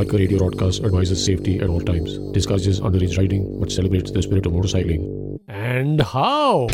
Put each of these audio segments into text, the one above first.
Biker Radio Broadcast advises safety at all times, discourages underage riding, but celebrates the spirit of motorcycling. And how?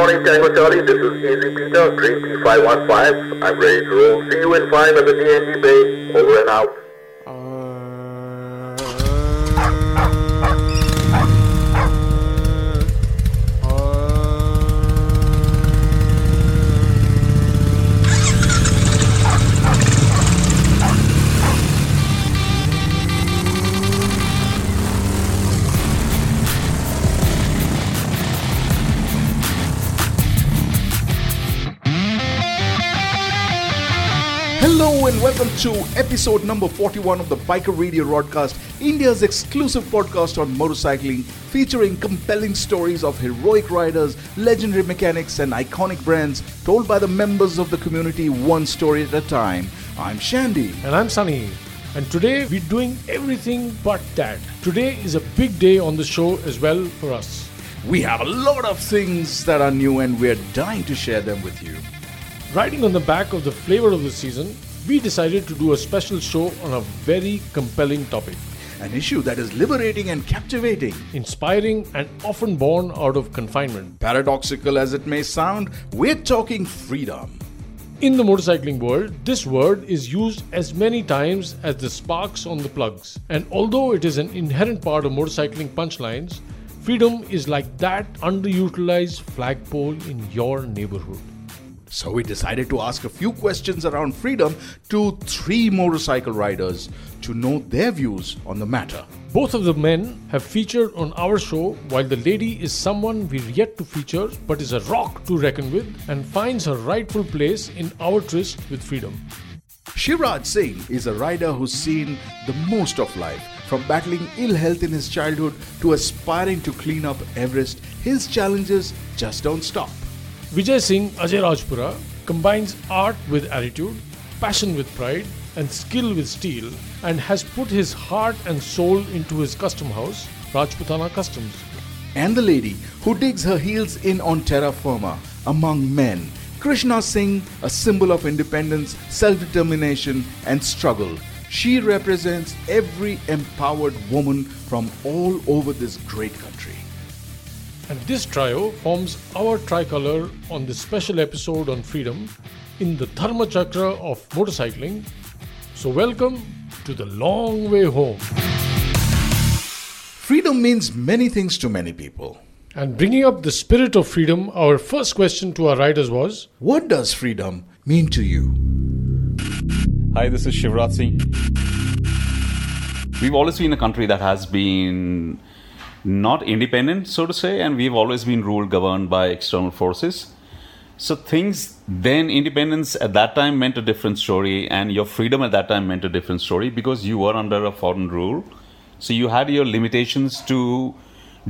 Morning, Tango Charlie. This is Easy Peter, Green Tea 515. I'm ready to roll. See you in 5 at the DNG Bay. Over and out. Episode number 41 of the Biker Radio Broadcast, India's exclusive podcast on motorcycling, featuring compelling stories of heroic riders, legendary mechanics, and iconic brands told by the members of the community one story at a time. I'm Shandy. And I'm Sunny. And today we're doing everything but that. Today is a big day on the show as well for us. We have a lot of things that are new and we're dying to share them with you. Riding on the back of the flavor of the season, we decided to do a special show on a very compelling topic, An issue that is liberating and captivating. inspiring and often born out of confinement. Paradoxical as it may sound, we're talking freedom. In the motorcycling world, this word is used as many times as the sparks on the plugs. And although it is an inherent part of motorcycling punchlines, freedom is like that underutilized flagpole in your neighborhood. So we decided to ask a few questions around freedom to three motorcycle riders to know their views on the matter. Both of the men have featured on our show, while the lady is someone we're yet to feature but is a rock to reckon with and finds her rightful place in our tryst with freedom. Shivraj Singh is a rider who's seen the most of life. From battling ill health in his childhood to aspiring to clean up Everest, his challenges just don't stop. Vijay Singh Ajay Rajpura combines art with attitude, passion with pride, and skill with steel, and has put his heart and soul into his custom house, Rajputana Customs. And the lady who digs her heels in on terra firma among men. Krishna Singh, a symbol of independence, self determination, and struggle. She represents every empowered woman from all over this great country. And this trio forms our tricolor on this special episode on freedom in the Dharma Chakra of motorcycling. So, welcome to the long way home. Freedom means many things to many people. And bringing up the spirit of freedom, our first question to our riders was What does freedom mean to you? Hi, this is Shivraj Singh. We've always been a country that has been not independent, so to say, and we've always been ruled, governed by external forces. So things then, independence at that time meant a different story, and your freedom at that time meant a different story because you were under a foreign rule. So you had your limitations to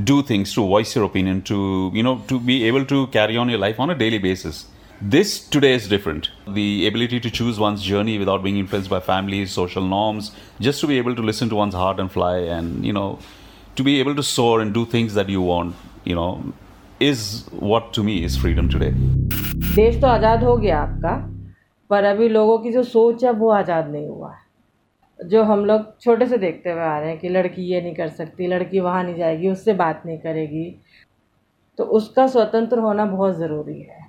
do things, to voice your opinion, to you know, to be able to carry on your life on a daily basis. This today is different. The ability to choose one's journey without being influenced by family, social norms, just to be able to listen to one's heart and fly, and you know, to be able to soar and do things that you want, you know, is what to me is freedom today. देश तो आज़ाद हो गया आपका पर अभी लोगों की जो सोच है वो आज़ाद नहीं हुआ है जो हम लोग छोटे से देखते हुए आ रहे हैं कि लड़की ये नहीं कर सकती लड़की वहाँ नहीं जाएगी उससे बात नहीं करेगी तो उसका स्वतंत्र होना बहुत ज़रूरी है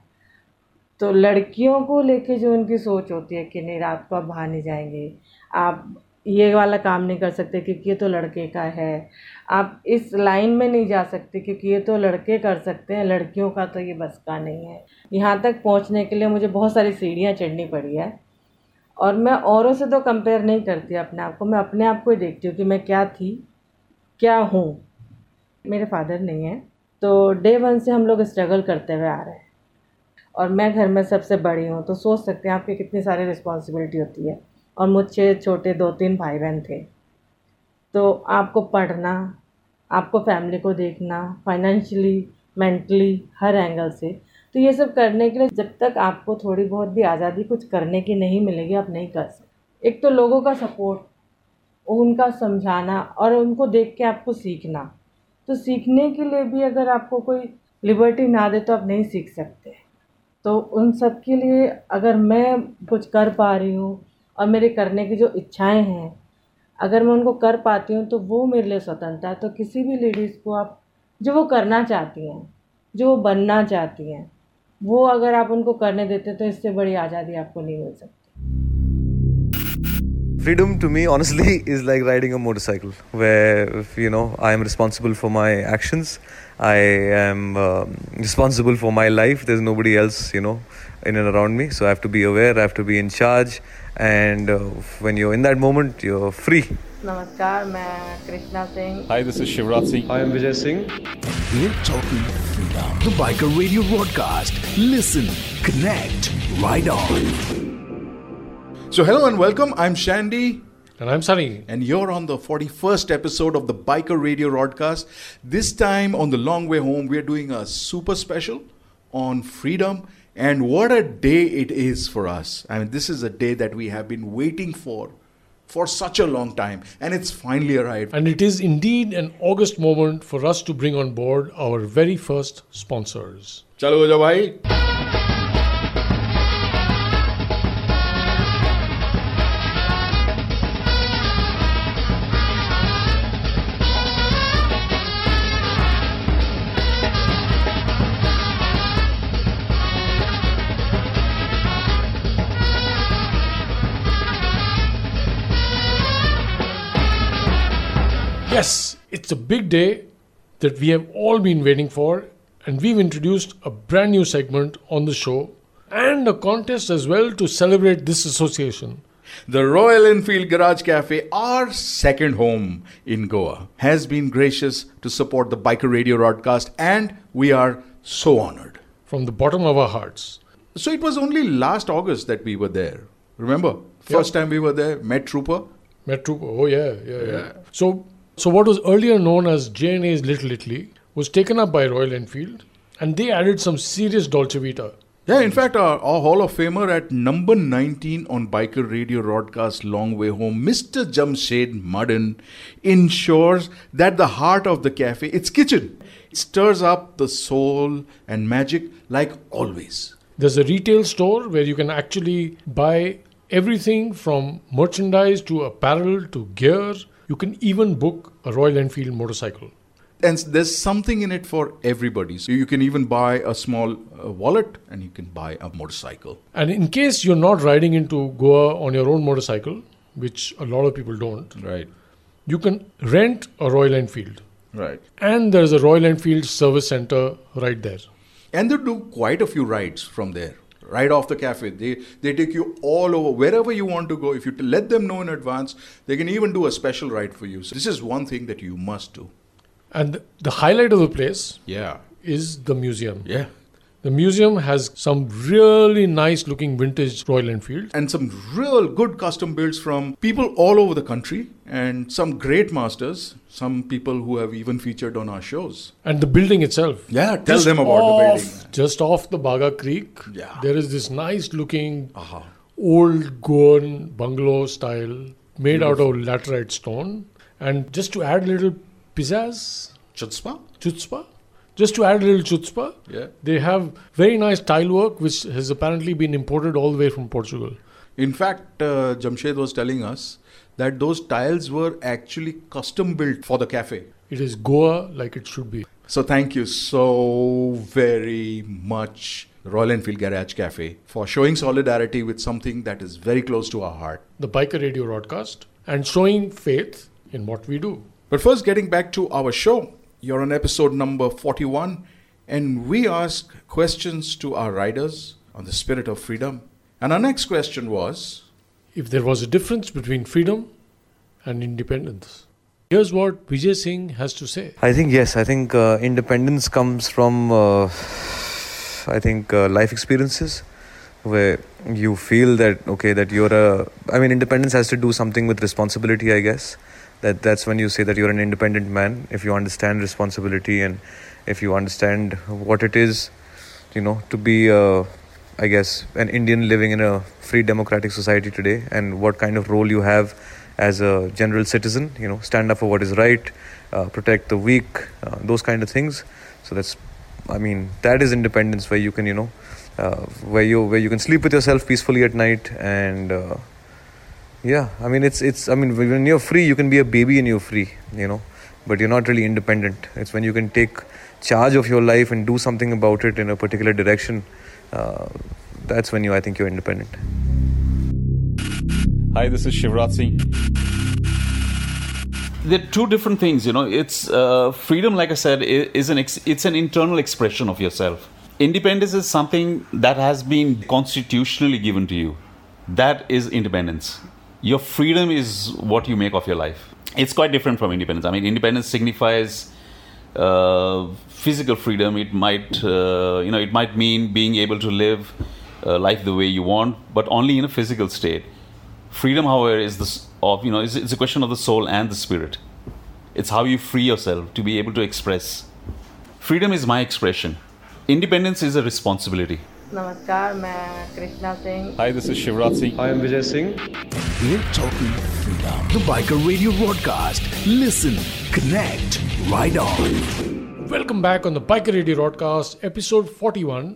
तो लड़कियों को लेके जो उनकी सोच होती है कि नहीं रात को आप बाहर नहीं जाएँगे आप ये वाला काम नहीं कर सकते क्योंकि ये तो लड़के का है आप इस लाइन में नहीं जा सकते, क्योंकि ये तो लड़के कर सकते हैं, लड़कियों का तो ये बस का नहीं है। यहाँ तक पहुँचने के लिए मुझे बहुत सारी सीढ़ियाँ चढ़नी पड़ी है, और मैं औरों से तो कंपेयर नहीं करती अपने आप को, मैं अपने आप को ही देखती हूँ कि मैं क्या थी, क्या हूँ। मेरे फादर नहीं हैं तो डे वन से हम लोग स्ट्रगल करते हुए आ रहे हैं, और मैं घर में सबसे बड़ी हूँ तो सोच सकते हैं आपकी कितनी सारी रिस्पॉन्सिबिलिटी होती है। और मुझसे छोटे दो तीन भाई बहन थे तो आपको पढ़ना आपको फैमिली को देखना फाइनेंशियली मेंटली हर एंगल से। तो ये सब करने के लिए जब तक आपको थोड़ी बहुत भी आज़ादी कुछ करने की नहीं मिलेगी, आप नहीं कर सकते। एक तो लोगों का सपोर्ट उनका समझाना और उनको देख के आपको सीखना। तो सीखने के लिए भी अगर आपको कोई लिबर्टी ना दे तो आप नहीं सीख सकते। तो उन सब के लिए अगर मैं कुछ कर पा रही हूँ और मेरे करने की जो इच्छाएँ हैं अगर मैं उनको कर पाती हूँ तो वो मेरे लिए स्वतंत्रता है। तो किसी भी लेडीज़ को आप, जो वो करना चाहती हैं, जो वो बनना चाहती हैं, वो अगर आप उनको करने देते तो इससे बड़ी आज़ादी आपको नहीं मिल सकती। freedom to me honestly is like riding a motorcycle where you know i am responsible for my actions i am um, responsible for my life there's nobody else you know in and around me so i have to be aware i have to be in charge and uh, when you're in that moment you're free नमस्कार मैं Krishna Singh Hi, this is Shivraj Singh. i am vijay singh We're talking freedom. The Biker Radio broadcast. Listen, connect, ride on. So, hello and welcome. I'm Shandy. And I'm Sunny. And you're on the 41st episode of the Biker Radio broadcast. This time on The Long Way Home, we're doing a super special on freedom. And what a day it is for us. I mean, this is a day that we have been waiting for for such a long time, and it's finally arrived. And it is indeed an august moment for us to bring on board our very first sponsors. Chalo, bhai. It's a big day that we have all been waiting for, and we've introduced a brand new segment on the show and a contest as well to celebrate this association. The Royal Enfield Garage Cafe, our second home in Goa, has been gracious to support the Biker Radio broadcast, and we are so honored. From the bottom of our hearts. So it was only last August that we were there. Remember? First time we were there, met Trooper. Metro, oh yeah, yeah, yeah. So, so what was earlier known as J&A's Little Italy was taken up by Royal Enfield, and they added some serious Dolce Vita. Yeah, in fact, our, our Hall of Famer at number 19 on Biker Radio broadcast Long Way Home, Mr. Jamshed Madden, ensures that the heart of the cafe, its kitchen, stirs up the soul and magic like always. There's a retail store where you can actually buy everything from merchandise to apparel to gear. You can even book a Royal Enfield motorcycle. And there's something in it for everybody. So you can even buy a small uh, wallet and you can buy a motorcycle. And in case you're not riding into Goa on your own motorcycle, which a lot of people don't, Right. you can rent a Royal Enfield. Right. And there's a Royal Enfield service center right there. And they do quite a few rides from there. Right off the cafe, they they take you all over wherever you want to go. If you let them know in advance, they can even do a special ride for you. So this is one thing that you must do. And the highlight of the place Yeah, is the museum. yeah, The museum has some really nice looking vintage Royal Enfield. and some real good custom builds from people all over the country, and some great masters. Some people who have even featured on our shows. And the building itself. Yeah, tell Just them about the building. Just off the Baga Creek, Yeah. there is this nice looking Aha. old Goan bungalow style made out of laterite stone. And just to add a little pizzazz, Chutzpah? chutzpah, just to add a little chutzpah, Yeah. they have very nice tile work which has apparently been imported all the way from Portugal. In fact, uh, Jamshed was telling us that those tiles were actually custom built for the cafe. It is Goa like it should be. So thank you so very much, Royal Enfield Garage Cafe, for showing solidarity with something that is very close to our heart. The Biker Radio broadcast and showing faith in what we do. But first, getting back to our show, you're on episode number 41, and we ask questions to our riders on the spirit of freedom. And our next question was If there was a difference between freedom and independence. Here's what Vijay Singh has to say. I think yes. I think uh, independence comes from uh, I think uh, life experiences where you feel that okay that you're a. I mean, independence has to do something with responsibility, I guess. That that's when you say that you're an independent man if you understand responsibility and if you understand what it is you know to be uh, i guess an indian living in a free democratic society today and what kind of role you have as a general citizen you know stand up for what is right uh, protect the weak uh, those kind of things. So that's i mean that is independence where you can you know uh, where you where you can sleep with yourself peacefully at night and uh, yeah i mean it's it's i mean when you're free you can be a baby and you're free you know but you're not really independent it's when you can take charge of your life and do something about it in a particular direction uh, that's when you i think you're independent Hi, this is Shivraj Singh. They're two different things, you know. It's uh, freedom, like I said, is an ex- it's an internal expression of yourself. Independence is something that has been constitutionally given to you. That is independence. Your freedom is what you make of your life. It's quite different from independence. I mean, independence signifies uh, physical freedom. It might, uh, you know, it might mean being able to live uh, life the way you want, but only in a physical state. Freedom, however, is this of you know, it's, it's a question of the soul and the spirit. It's how you free yourself to be able to express. Freedom is my expression. Independence is a responsibility. नमस्कार मैं Krishna Singh Hi, this is Shivraj Singh. i am vijay singh We're talking freedom. The Biker Radio broadcast. Listen, connect, ride on. Welcome back on the Biker Radio Broadcast, episode 41.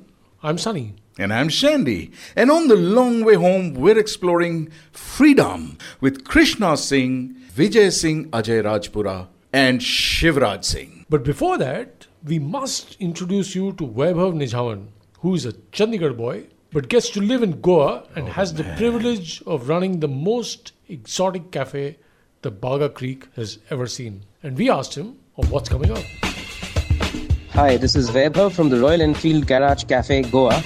I'm Sunny. And I'm Shandy. And on the long way home, we're exploring freedom with Krishna Singh, Vijay Singh, Ajay Rajpura, and Shivraj Singh. But before that, we must introduce you to Vaibhav Nijhawan, who is a Chandigarh boy but gets to live in Goa and oh, has the privilege of running the most exotic cafe the Baga Creek has ever seen. And we asked him of what's coming up. Hi, this is Vaibhav from the Royal Enfield Garage Cafe, Goa.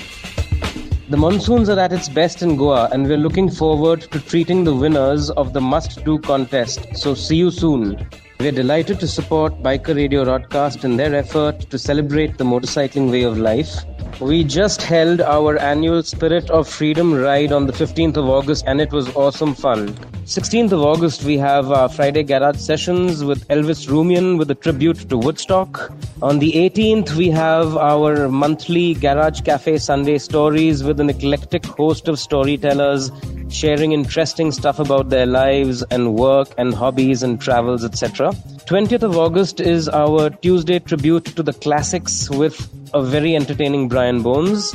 The monsoons are at its best in Goa, and we're looking forward to treating the winners of the must do contest. So, see you soon. We're delighted to support Biker Radio Broadcast in their effort to celebrate the motorcycling way of life. We just held our annual Spirit of Freedom ride on the 15th of August, and it was awesome fun. 16th of August, we have our Friday garage sessions with Elvis Rumian with a tribute to Woodstock. On the 18th, we have our monthly Garage Cafe Sunday stories with an eclectic host of storytellers sharing interesting stuff about their lives and work and hobbies and travels, etc. 20th of August is our Tuesday tribute to the classics with a very entertaining Brian Bones.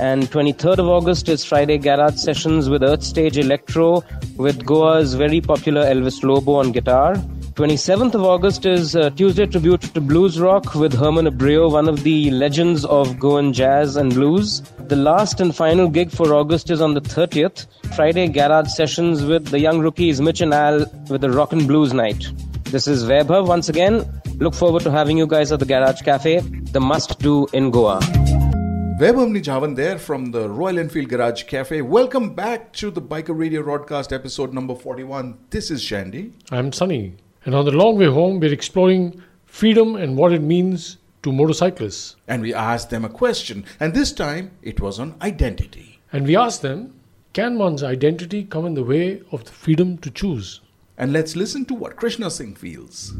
And 23rd of August is Friday Garage Sessions with Earth Stage Electro with Goa's very popular Elvis Lobo on guitar. 27th of August is uh, Tuesday tribute to blues rock with Herman Abreu, one of the legends of Goan jazz and blues. The last and final gig for August is on the 30th, Friday Garage Sessions with the young rookies Mitch and Al with the Rock and Blues Night. This is Vaibhav once again. Look forward to having you guys at the Garage Cafe, the must do in Goa. Vaibhav Nijhawan there from the Royal Enfield Garage Cafe. Welcome back to the Biker Radio broadcast episode number 41. This is Shandy. I'm Sunny. And on the long way home, we're exploring freedom and what it means to motorcyclists. And we asked them a question, and this time it was on identity. And we asked them, can one's identity come in the way of the freedom to choose? And let's listen to what Krishna Singh feels.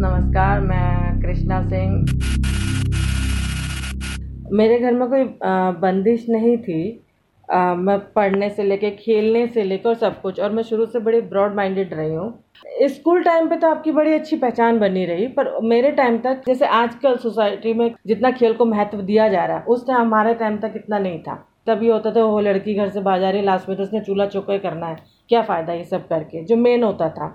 नमस्कार मैं कृष्णा सिंह मेरे घर में कोई आ, बंदिश नहीं थी मैं पढ़ने से लेके, खेलने से लेकर सब कुछ, और मैं शुरू से बड़ी ब्रॉड माइंडेड रही हूँ। स्कूल टाइम पे तो आपकी बड़ी अच्छी पहचान बनी रही, पर मेरे टाइम तक, जैसे आजकल सोसाइटी में जितना खेल को महत्व दिया जा रहा है उस टाइम हमारे टाइम तक इतना नहीं था। तभी होता था वो लड़की घर से बाहर जा रही लास्ट में तो उसने चूल्हा चौका करना है, क्या फ़ायदा ये सब करके, जो मेन होता था।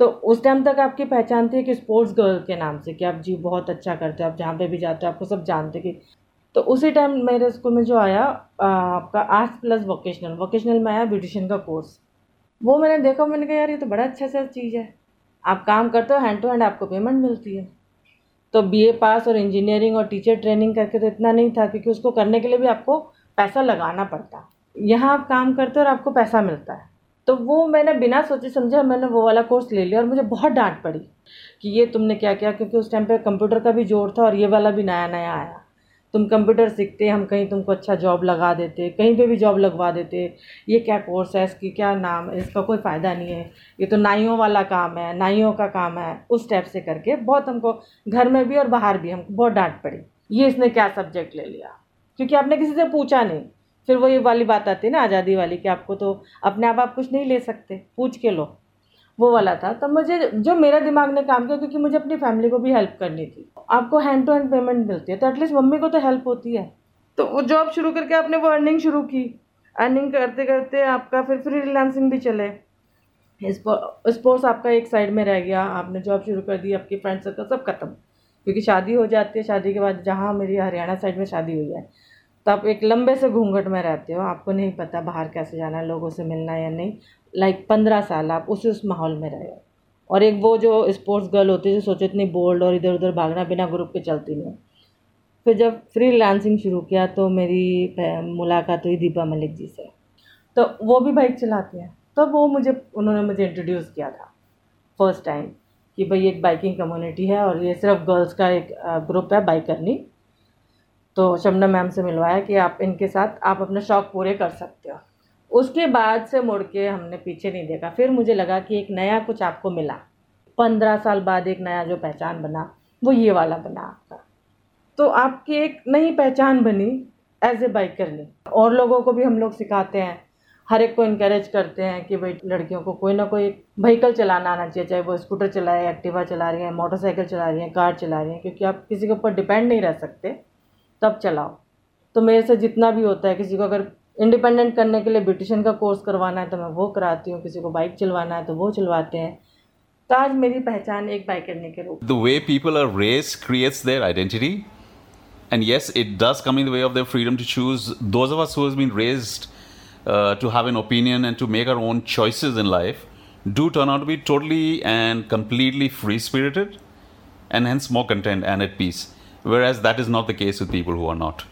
तो उस टाइम तक आपकी पहचान थी कि स्पोर्ट्स गर्ल के नाम से, कि आप जी बहुत अच्छा करते हो, आप जहाँ पे भी जाते हो, आपको सब जानते कि तो उसी टाइम मेरे स्कूल में जो आया आपका आर्ट्स प्लस वोकेशनल वोकेशनल में आया ब्यूटिशियन का कोर्स वो मैंने देखा, मैंने कहा, यार, ये तो बड़ा अच्छा सा चीज़ है। आप काम करते हो हैंड टू हैंड आपको पेमेंट मिलती है। तो बीए पास और इंजीनियरिंग और टीचर ट्रेनिंग करके तो इतना नहीं था, क्योंकि उसको करने के लिए भी आपको पैसा लगाना पड़ता। यहाँ आप काम करते हो और आपको पैसा मिलता है। तो वो मैंने बिना सोचे समझे मैंने वो वाला कोर्स ले लिया और मुझे बहुत डांट पड़ी कि ये तुमने क्या किया? क्योंकि उस टाइम पे कंप्यूटर का भी ज़ोर था और ये वाला भी नया नया आया। तुम कंप्यूटर सीखते, हम कहीं तुमको अच्छा जॉब लगा देते, कहीं पे भी जॉब लगवा देते, ये क्या कोर्स है, इसकी क्या नाम है, इसका कोई फ़ायदा नहीं है। ये तो नाइयों वाला काम है, नाइयों का काम है, उस टाइप से करके बहुत हमको घर में भी और बाहर भी हमको बहुत डांट पड़ी। ये इसने क्या सब्जेक्ट ले लिया? क्योंकि आपने किसी से पूछा नहीं। फिर वो ये वाली बात आती है ना, आज़ादी वाली, कि आपको तो अपने आप आप कुछ नहीं ले सकते। पूछ के लो। वो वाला था। तब मुझे जो मेरा दिमाग ने काम किया, क्योंकि मुझे अपनी फैमिली को भी हेल्प करनी थी। आपको हैंड टू हैंड पेमेंट मिलती है तो एटलीस्ट मम्मी को तो हेल्प होती है। तो वो जॉब शुरू करके आपने वो अर्निंग शुरू की। अर्निंग करते करते आपका फिर फ्री भी चले। स्पोर्ट्स आपका एक साइड में रह गया। आपने जॉब शुरू कर दी, आपकी फ्रेंड सर्कल सब खत्म। क्योंकि शादी हो जाती है, शादी के बाद जहाँ मेरी हरियाणा साइड में शादी हुई है तो आप एक लंबे से घूंघट में रहते हो। आपको नहीं पता बाहर कैसे जाना है, लोगों से मिलना या नहीं। लाइक पंद्रह साल आप उसी उस माहौल में रहे और एक वो जो स्पोर्ट्स गर्ल होती है, जो सोचे इतनी बोल्ड और इधर उधर भागना बिना ग्रुप के चलती नहीं फिर जब फ्री लांसिंग शुरू किया तो मेरी मुलाकात हुई दीपा मलिक जी से। तो वो भी बाइक चलाती हैं। तो वो मुझे, उन्होंने मुझे इंट्रोड्यूस किया था फ़र्स्ट टाइम कि भाई एक बाइकिंग कम्युनिटी है, और ये सिर्फ़ गर्ल्स का एक ग्रुप है बाइक करनी। तो शमना मैम से मिलवाया कि आप इनके साथ, आप अपने शौक़ पूरे कर सकते हो। उसके बाद से मुड़ के हमने पीछे नहीं देखा। फिर मुझे लगा कि एक नया कुछ आपको मिला। पंद्रह साल बाद एक नया जो पहचान बना, वो ये वाला बना आपका। तो आपकी एक नई पहचान बनी एज ए बाइक करनी और लोगों को भी हम लोग सिखाते हैं। हर एक को इनक्रेज करते हैं कि भाई लड़कियों को कोई ना कोई व्हीकल चलाना आना चाहिए, चाहे वो स्कूटर चलाए एक्टिवा चला रही हैं मोटरसाइकिल चला रही हैं कार चला रही हैं, क्योंकि आप किसी के ऊपर डिपेंड नहीं रह सकते। तब चलाओ। तो मेरे से जितना भी होता है, किसी को अगर इंडिपेंडेंट करने के लिए ब्यूटिशन का कोर्स करवाना है तो मैं वो कराती हूँ, किसी को बाइक चलवाना है तो वो चलवाते हैं। तो आज मेरी पहचान एक बाइक करने के रूप the way people are race creates their identity and yes it does come in the way of their freedom to choose those of us who has been raised to have an opinion and to make our own choices in life do turn out be totally and completely free spirited and hence more content and at peace where as that is not the case with people who are not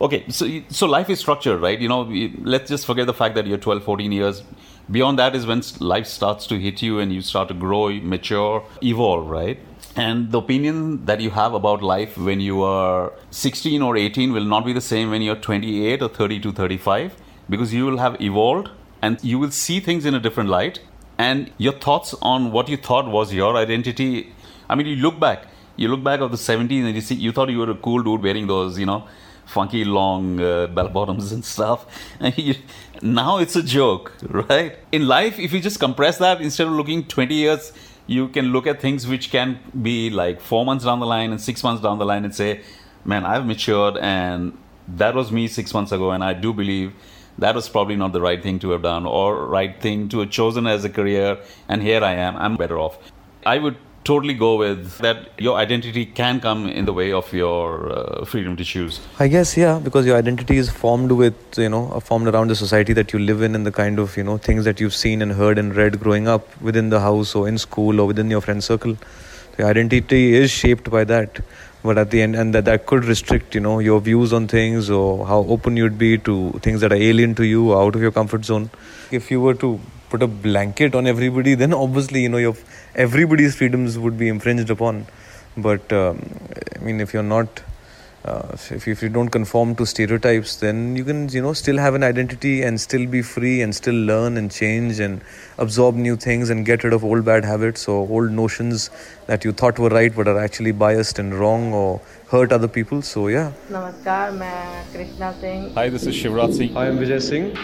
okay so so life is structured right? You know let's just forget the fact that you're 12 14 years. Beyond that is when life starts to hit you and you start to grow mature evolve right? And the opinion that you have about life when you are 16 or 18 will not be the same when you're 28 or 30 to 35 because you will have evolved and you will see things in a different light. And your thoughts on what you thought was your identity i mean you look back. You look back of the 70s and you see you thought you were a cool dude wearing those you know funky long uh, bell bottoms and stuff. And you, now it's a joke, right? In life, if you just compress that instead of looking 20 years, you can look at things which can be like four months down the line and six months down the line and say, man, I've matured and that was me six months ago. And I do believe that was probably not the right thing to have done or right thing to have chosen as a career. And here I am, I'm better off. I would totally go with that your identity can come in the way of your uh, freedom to choose. I guess yeah because your identity is formed with you know formed around the society that you live in and the kind of you know things that you've seen and heard and read growing up within the house or in school or within your friend circle. The identity is shaped by that. But at the end and that, that could restrict you know your views on things or how open you'd be to things that are alien to you out of your comfort zone. If you were to put a blanket on everybody then obviously you know your everybody's freedoms would be infringed upon. But um, I mean, if you're not, uh, if, if you don't conform to stereotypes, then you can, you know, still have an identity and still be free and still learn and change and absorb new things and get rid of old bad habits or old notions that you thought were right but are actually biased and wrong or hurt other people. So yeah. Namaskar, I'm Krishna Singh. Hi, this is Shivraj Singh. I am Vijay Singh.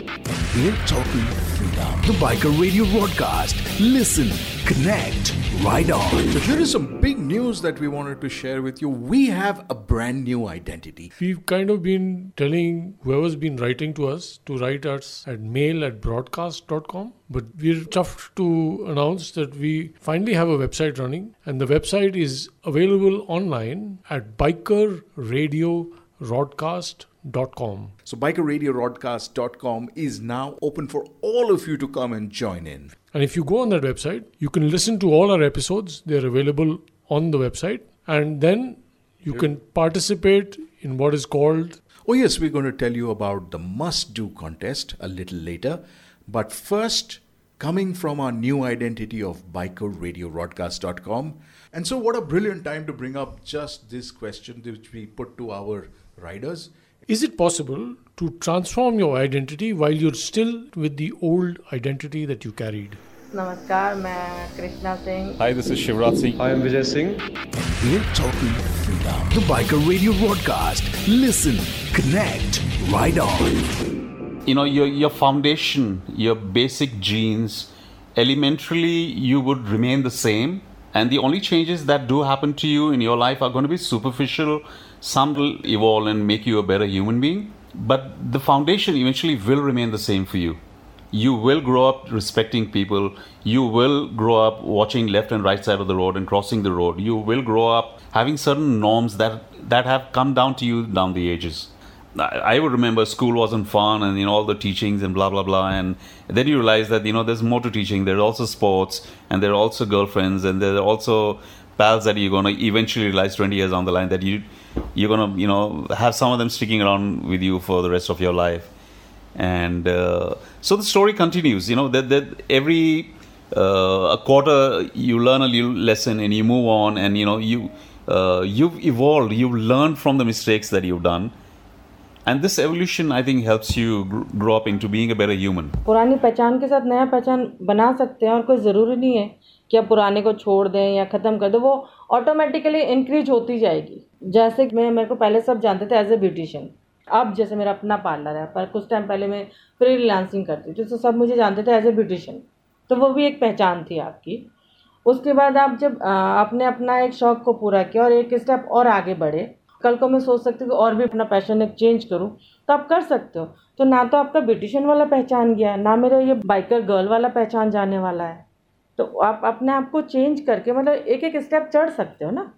We're talking freedom. The Biker Radio broadcast. Listen, connect, ride on. So here is some big news that we wanted to share with you. We have a brand new identity. We've kind of been telling whoever's been writing to us to write us at mail at broadcast.com. But we're chuffed to announce that we finally have a website running, and the website is available online at bikerradiobroadcast.com. So bikerradiobroadcast.com is now open for all of you to come and join in. And if you go on that website, you can listen to all our episodes. They're available on the website. And then you can participate in what is called. Oh, yes, we're going to tell you about the must do contest a little later. But first, coming from our new identity of bikerradiobroadcast.com, And so, what a brilliant time to bring up just this question which we put to our riders. Is it possible to transform your identity while you're still with the old identity that you carried? नमस्कार मैं Krishna Singh Hi, this is Shivraj Singh. I am Vijay Singh. We're talking freedom. The Biker Radio broadcast. Listen, connect, ride on. you know your your foundation your basic genes elementarily you would remain the same and the only changes that do happen to you in your life are going to be superficial some will evolve and make you a better human being but the foundation eventually will remain the same for you. You will grow up respecting people. You will grow up watching left and right side of the road and crossing the road. You will grow up having certain norms that that have come down to you down the ages. I would remember school wasn't fun and you know all the teachings and blah blah blah. And then you realize that you know there's more to teaching. There's also sports and there are also girlfriends and there are also pals that you're going to eventually realize 20 years down the line that you you're going to you know have some of them sticking around with you for the rest of your life and uh, so the story continues you know that, that every uh, a quarter you learn a little lesson and you move on and you know you uh, you've evolved you've learned from the mistakes that you've done and this evolution i think helps you gr- grow up into being a better human पुरानी पहचान के साथ नया पहचान बना सकते हैं और कोई ज़रूरी नहीं है कि आप पुराने को छोड़ दें या ख़त्म कर दें, वो ऑटोमेटिकली इंक्रीज होती जाएगी। जैसे मैं, मेरे को पहले सब जानते थे एज ए ब्यूटिशियन अब जैसे मेरा अपना पार्लर है, पर कुछ टाइम पहले मैं फ्री लांसिंग करती थी तो सब मुझे जानते थे एज ए ब्यूटिशियन तो वो भी एक पहचान थी आपकी। उसके बाद आप जब आपने अपना एक शौक़ को पूरा किया और एक स्टेप और आगे बढ़े, कल को मैं सोच सकती हूँ कि और भी अपना पैशन एक चेंज करूँ तो आप कर सकते हो। तो ना तो आपका ब्यूटिशियन वाला पहचान गया ना मेरा ये बाइकर गर्ल वाला पहचान जाने वाला है। तो आप अपने आप को चेंज करके मतलब एक एक स्टेप चढ़ सकते हो ना?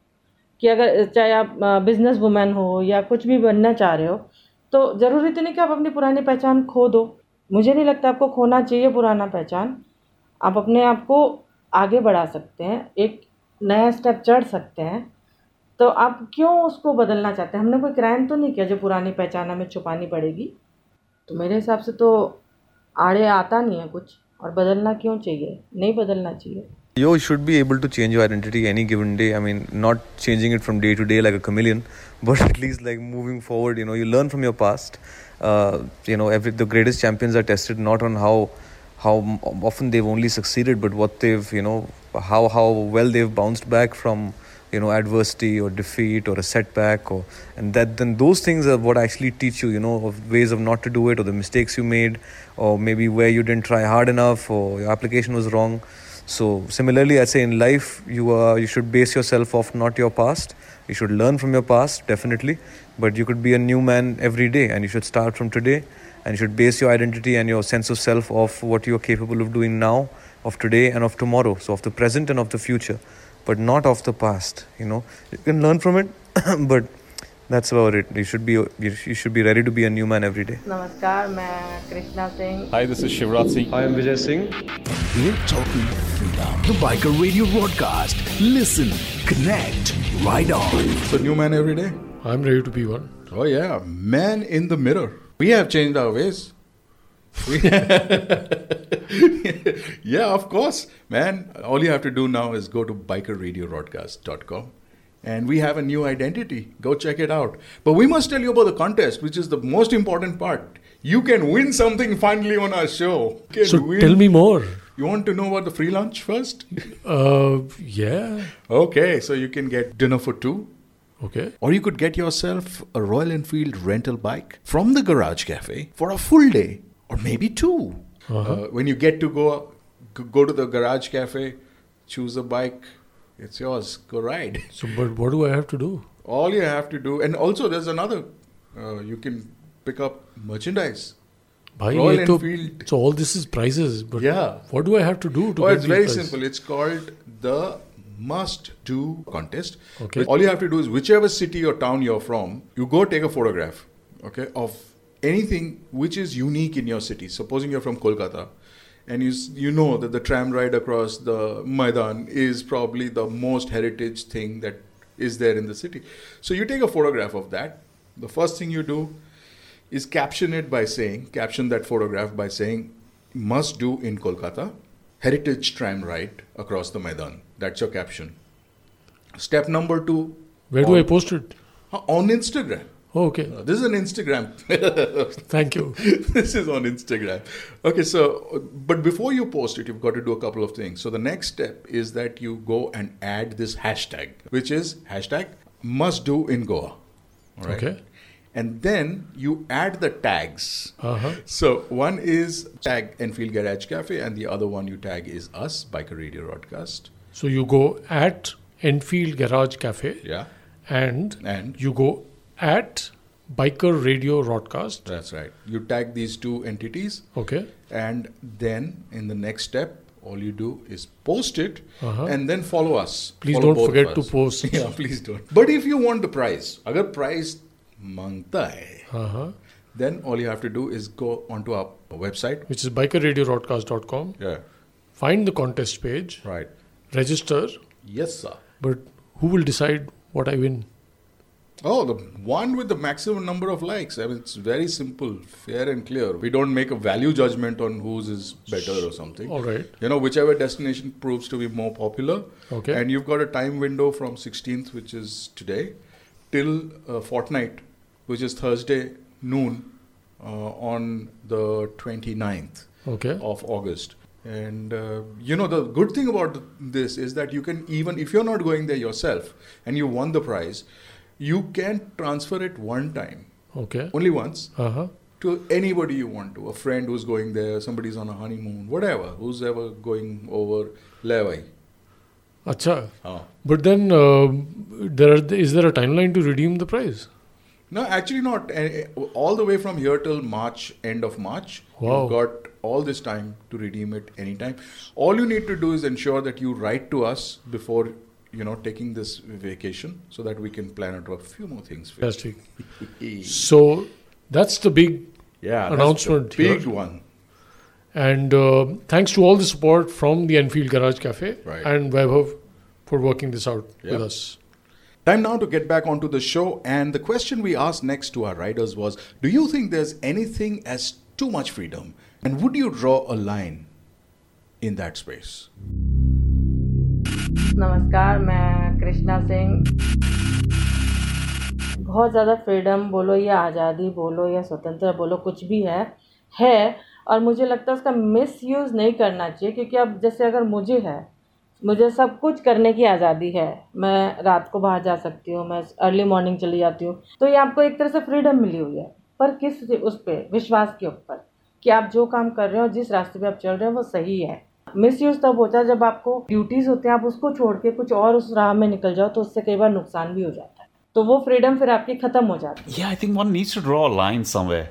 कि अगर, चाहे आप बिज़नेस वुमेन हो या कुछ भी बनना चाह रहे हो तो ज़रूरी तो नहीं कि आप अपनी पुरानी पहचान खो दो। मुझे नहीं लगता आपको खोना चाहिए पुराना पहचान। आप अपने आप को आगे बढ़ा सकते हैं, एक नया स्टेप चढ़ सकते हैं। तो आप क्यों उसको बदलना चाहते हैं? हमने कोई क्राइम तो नहीं किया जो पुरानी पहचान हमें छुपानी पड़ेगी? तो मेरे हिसाब से तो आड़े आता नहीं है कुछ। और बदलना क्यों चाहिए नहीं बदलना चाहिए You should be able to change your identity any given day. I mean, not changing it from day to day like a chameleon, but at least like moving forward. You know, you learn from your past. Uh, you know, every the greatest champions are tested not on how how often they've only succeeded, but what they've you know how how well they've bounced back from you know adversity or defeat or a setback or and that then those things are what actually teach you you know of ways of not to do it or the mistakes you made or maybe where you didn't try hard enough or your application was wrong. So similarly i say in life you are you should base yourself off not your past. You should learn from your past definitely but you could be a new man every day and you should start from today and you should base your identity and your sense of self off what you're capable of doing now of today and of tomorrow. So of the present and of the future but not of the past you know. You can learn from it but that's about it. You should be you should be ready to be a new man every day. Namaskar main krishna singh. Hi this is shivraj singh. I am vijay singh. We're talking freedom. The biker radio broadcast. Listen connect right on. So new man every day? I'm ready to be one. Oh yeah. Man in the mirror. We have changed our ways. Yeah, of course. Man, all you have to do now is go to bikerradiobroadcast.com and we have a new identity. Go check it out. But we must tell you about the contest, which is the most important part. You can win something finally on our show. So win- tell me more. You want to know about the free lunch first? Uh, yeah. okay, so you can get dinner for two. Okay. Or you could get yourself a Royal Enfield rental bike from the Garage Cafe for a full day, or maybe 2 Uh, when you get to go go to the Garage Cafe, choose a bike, it's yours. Go ride. So, but what do I have to do? All you have to do, and also there's another. Uh, you can pick up merchandise. Bhai, Royal Enfield. so all this is prizes, but Yeah. what do I have to do to Oh, it's very prizes? simple. It's called the must do contest. Okay. All you have to do is whichever city or town you're from, you go take a photograph, okay, of anything which is unique in your city. Supposing you're from Kolkata and you, you know that the tram ride across the Maidan is probably the most heritage thing that is there in the city. So you take a photograph of that. The first thing you do is caption it by saying, caption that photograph by saying, must do in Kolkata, heritage tram ride across the Maidan. That's your caption. Step number two. Where do I post it? On Instagram. Okay. Uh, This is an Instagram. Thank you. this is on Instagram. Okay, so but before you post it, you've got to do a couple of things. So the next step is that you go and add this hashtag, which is hashtag must do in Goa. All right. Okay. And then you add the tags. Uh-huh. So one is tag Enfield Garage Cafe, and the other one you tag is us, Biker Radio Broadcast. So you go at Enfield Garage Cafe Yeah, and and you go at Biker Radio Broadcast. that's right. You tag these two entities, Okay. and then in the next step, all you do is post it Uh-huh. and then follow us. Please Follow don't forget to post. Yeah, please don't. But if you want the prize, agar prize mangta hai, Uh-huh. then all you have to do is go onto our website. Which is bikerradiobroadcast.com. Yeah, Find the contest page, right. register, Yes, sir. but who will decide what I win? Oh, the one with the maximum number of likes. I mean, it's very simple, fair and clear. We don't make a value judgment on whose is better or something. All right. You know, whichever destination proves to be more popular. Okay. And you've got a time window from 16th, which is today, till a fortnight, which is Thursday noon uh, on the 29th Okay. of August. And uh, you know, the good thing about this is that you can even, if you're not going there yourself and you won the prize, you can transfer it one time, Okay. only once, Uh-huh. to anybody you want to. A friend who's going there, somebody's on a honeymoon, whatever, who's ever going over Levai. Acha. Oh. But then um there are, is there a timeline to redeem the prize? No, actually not. All the way from here till March, end of March, Wow. you've got all this time to redeem it anytime. All you need to do is ensure that you write to us before, you know, taking this vacation so that we can plan out a few more things Fantastic. So that's the big Yeah, announcement big here. one. And uh, thanks to all the support from the Enfield Garage Cafe Right. and Vaibhav for working this out Yep. with us. Time now to get back onto the show. And the question we asked next to our riders was Do you think there's anything as too much freedom? And would you draw a line in that space? नमस्कार, मैं कृष्णा सिंह। बहुत ज़्यादा freedom बोलो या आज़ादी बोलो या स्वतंत्र बोलो, कुछ भी है है, और मुझे लगता है उसका मिस यूज़ नहीं करना चाहिए, क्योंकि अब जैसे अगर मुझे है, मुझे सब कुछ करने की आज़ादी है, मैं रात को बाहर जा सकती हूँ, मैं अर्ली मॉर्निंग चली जाती हूँ तो ये आपको एक तरह से फ्रीडम मिली हुई है, पर किस उस पर विश्वास के ऊपर, कि आप जो काम कर रहे हो, जिस रास्ते पे आप चल रहे हो, वो सही है। मिस यूज़ तब होता है जब आपको ड्यूटीज़ होते हैं आप उसको छोड़ के कुछ और उस राह में निकल जाओ तो उससे कई बार नुकसान भी हो जाता है तो वो फ्रीडम फिर आपकी ख़त्म हो जाती है I think one needs to draw a line somewhere.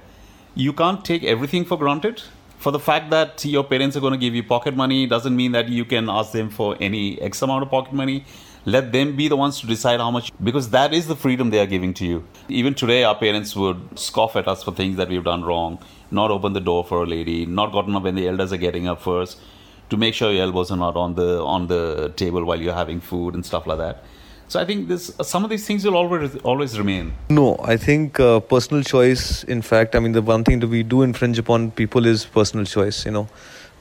You can't take everything for granted. For the fact that your parents are going to give you pocket money doesn't mean that you can ask them for any X amount of pocket money. Let them be the ones to decide how much, because that is the freedom they are giving to you. Even today, our parents would scoff at us for things that we've done wrong, not open the door for a lady, not gotten up when the elders are getting up first, to make sure your elbows are not on the on the table while you're having food and stuff like that. So I think this some of these things will always always remain. No, I think uh, personal choice. In fact, I mean the one thing that we do infringe upon people is personal choice. You know,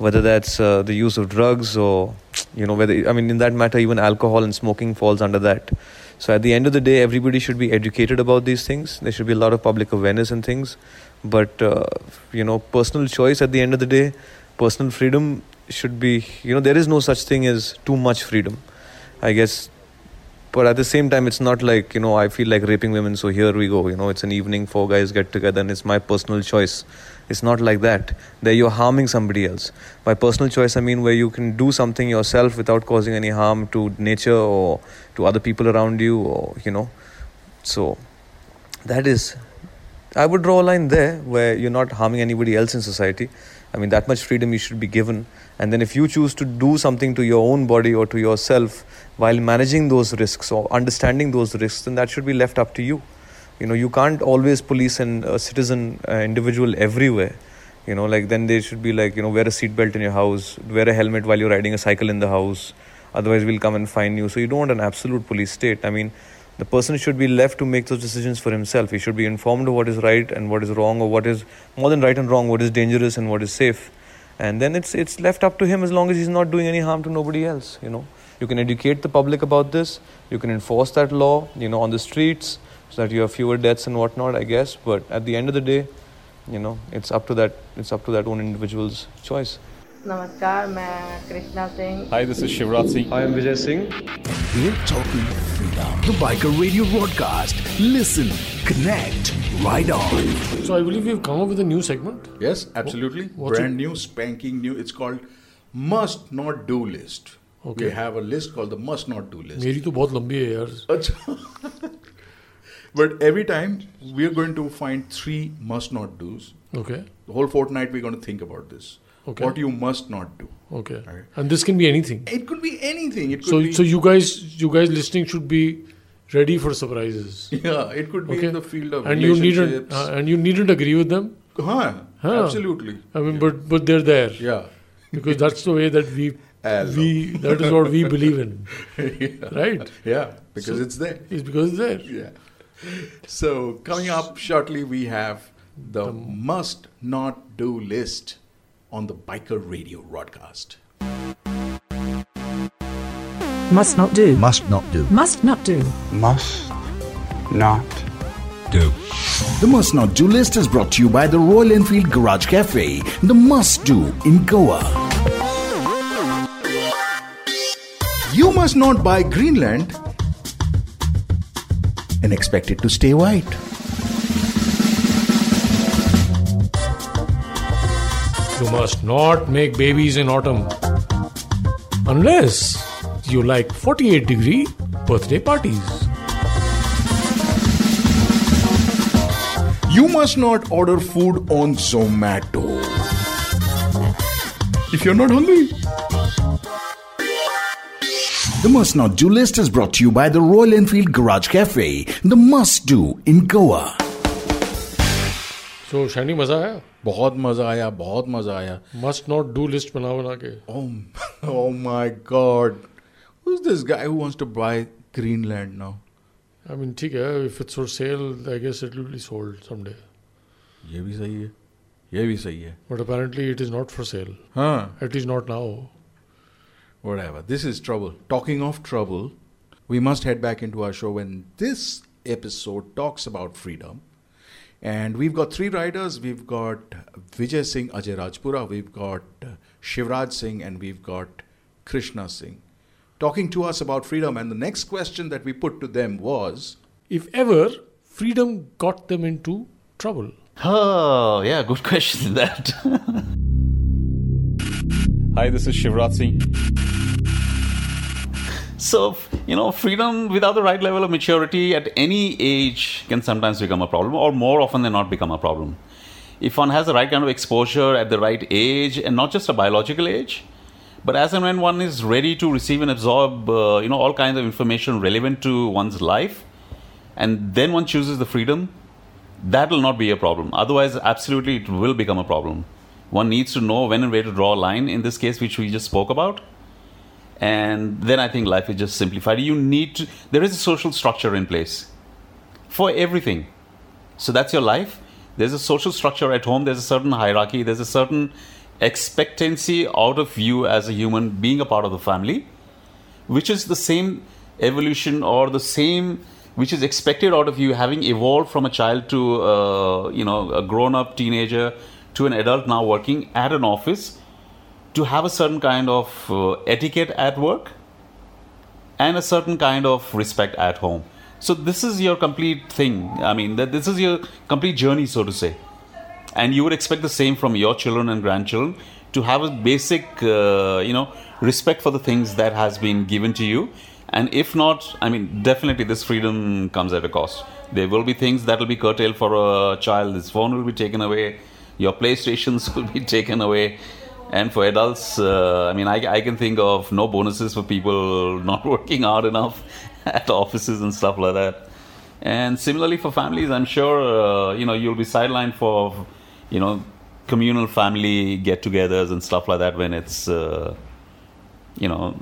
whether that's uh, the use of drugs or you know whether I mean in that matter even alcohol and smoking falls under that. So at the end of the day, everybody should be educated about these things. There should be a lot of public awareness and things. But uh, you know, personal choice at the end of the day, personal freedom should be. You know, there is no such thing as too much freedom. I guess. But at the same time it's not like you know i feel like raping women so here we go you know it's an evening four guys get together and it's my personal choice. It's not like that. There you're harming somebody else. By personal choice i mean where you can do something yourself without causing any harm to nature or to other people around you or you know. So that is i would draw a line there where you're not harming anybody else in society. I mean that much freedom you should be given and then if you choose to do something to your own body or to yourself while managing those risks or understanding those risks then that should be left up to you. You know you can't always police an a citizen uh, individual everywhere. You know like then they should be like you know wear a seatbelt in your house wear a helmet while you're riding a cycle in the house otherwise we'll come and fine you. So you don't want an absolute police state. I mean the person should be left to make those decisions for himself. He should be informed of what is right and what is wrong or what is more than right and wrong what is dangerous and what is safe and then it's it's left up to him as long as he's not doing any harm to nobody else you know you can educate the public about this. You can enforce that law, you know, on the streets, so that you have fewer deaths and whatnot. I guess, but at the end of the day, you know, it's up to that. It's up to that one individual's choice. नमस्कार मैं Krishna Singh Hi, this is Shivraj Singh. I am Vijay Singh. We're talking freedom. The Biker Radio broadcast. Listen, connect, ride on. So I believe we've come up with a new segment. Yes, absolutely. What's Brand it? new, spanking new. It's called Must Not Do List. Okay. We have a list called the Must Not Do List. मेरी तो बहुत लंबी है यार अच्छा. but every time we're going to find three must not do's. Okay. The whole fortnight we're going to think about this. Okay. What you must not do. Okay. Alright. And this can be anything. It could be anything. It could So be so you guys you guys listening should be ready for surprises. yeah, it could be Okay. in the field of and you needn't relationships. uh, and you needn't agree with them. huh, Huh. Absolutely. I mean, but but they're there Yeah. because that's the way that we Hello. we that is what we believe in, yeah. right? Yeah, because So- it's there. It's because it's there. Yeah. So coming up shortly, we have the must not do list on the Biker Radio broadcast. Must not do. Must not do. Must not do. Must not do. The must not do list is brought to you by the Royal Enfield Garage Cafe, the must do in Goa. You must not buy Greenland and expect it to stay white. You must not make babies in autumn unless you like 48 degree birthday parties. You must not order food on Zomato. If you're not hungry. The must not do list is brought to you by the Royal Enfield Garage Cafe, the must do in Goa. So shiny मजा आया बहुत मजा आया बहुत मजा आया must not do list बना बना के Oh, oh my god. Who's this guy who wants to buy Greenland now? I mean ठीक है if it's for sale I guess it will be sold someday ये भी सही है ये भी सही है but apparently it is not for sale हाँ at least not now whatever. This is trouble. Talking of trouble, we must head back into our show when this episode talks about freedom. And we've got three riders. We've got Vijay Singh Ajay Rajpura, we've got uh, Shivraj Singh, and we've got Krishna Singh talking to us about freedom. And the next question that we put to them was if ever freedom got them into trouble Oh, yeah, good question that. Hi, this is Shivraj Singh. So, you know, freedom without the right level of maturity at any age can sometimes become a problem, or more often than not become a problem. If one has the right kind of exposure at the right age, and not just a biological age, but as and when one is ready to receive and absorb, uh, you know, all kinds of information relevant to one's life, and then one chooses the freedom, that will not be a problem. Otherwise, absolutely, it will become a problem. One needs to know when and where to draw a line. In this case, which we just spoke about and then I think life is just simplified. You need to, there is a social structure in place for everything. So that's your life. There's a social structure at home, there's a certain hierarchy, there's a certain expectancy out of you as a human being a part of the family, which is the same evolution or the same which is expected out of you having evolved from a child to uh, you know a grown up teenager to an adult now working at an office to have a certain kind of uh, etiquette at work and a certain kind of respect at home. So this is your complete thing. I mean, that this is your complete journey, so to say. And you would expect the same from your children and grandchildren to have a basic, uh, you know, respect for the things that has been given to you. And if not, I mean, definitely this freedom comes at a cost. There will be things that will be curtailed for a child. His phone will be taken away. Your PlayStations will be taken away. And for adults, uh, I mean, I, I can think of no bonuses for people not working hard enough at offices and stuff like that. And similarly for families, I'm sure uh, you know you'll be sidelined for you know communal family get-togethers and stuff like that when it's uh, you know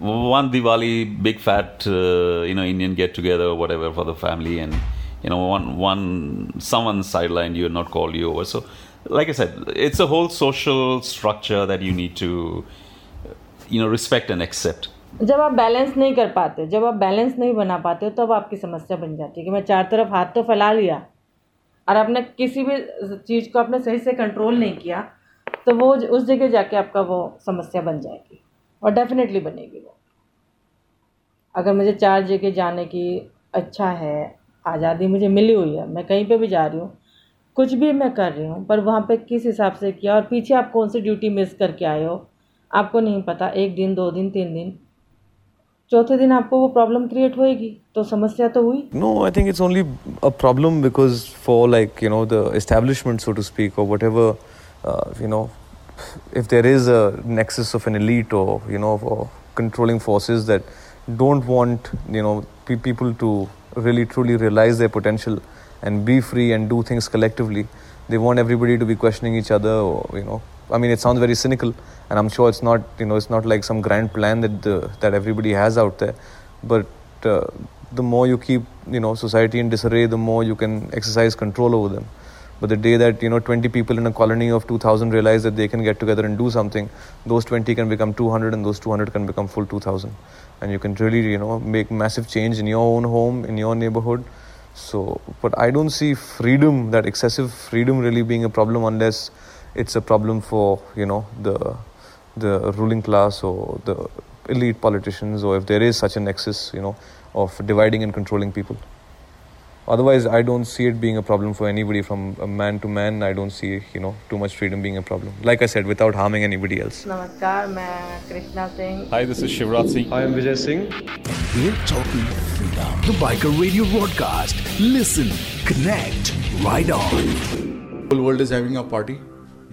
one Diwali big fat uh, you know Indian get-together or whatever for the family, and you know one one someone sidelined you and not called you over. So like I said, it's a whole social structure that you need to, you know, respect and accept. जब आप balance नहीं कर पाते जब आप balance नहीं बना पाते हो तब आपकी समस्या बन जाती है कि मैं चार तरफ हाथ तो फैला लिया और आपने किसी भी चीज़ को आपने सही से कंट्रोल नहीं किया तो वो उस जगह जाके आपका वो समस्या बन जाएगी और डेफिनेटली बनेगी वो। अगर मुझे चार जगह जाने की अच्छा है, आज़ादी मुझे मिली हुई है, मैं कहीं पे भी जा रही हूँ, कुछ भी मैं कर रही हूँ, पर वहाँ पे किस हिसाब से किया और पीछे आप कौन सी ड्यूटी मिस करके आए हो, आपको नहीं पता, एक दिन, दो दिन, तीन दिन चौथे दिन आपको वो प्रॉब्लम क्रिएट होएगी तो समस्या तो हुई No, I think it's only a problem because for like you know the establishment, so to speak, or whatever, uh, you know, if there is a nexus of an elite or you know or controlling forces that don't want you know pe- people to really truly realize their potential and be free and do things collectively. They want everybody to be questioning each other, or you know, I mean, it sounds very cynical, and I'm sure it's not, you know, it's not like some grand plan that the, that everybody has out there. But uh, the more you keep, you know, society in disarray, the more you can exercise control over them. But the day that you know 20 people in a colony of 2,000 realize that they can get together and do something, those 20 can become 200, and those 200 can become full 2,000, and you can really, you know, make massive change in your own home, in your neighborhood. So, but I don't see freedom, that excessive freedom, really being a problem unless it's a problem for you know the the ruling class or the elite politicians or if there is such a nexus you know of dividing and controlling people. Otherwise i don't see it being a problem for anybody from man to man. I don't see you know too much freedom being a problem. Like i said without harming anybody else. Namaskar krishna singh. Hi this is Shivraj singh. I am vijay singh. We're talking freedom. The biker radio broadcast. Listen connect ride on. The whole world is having a party.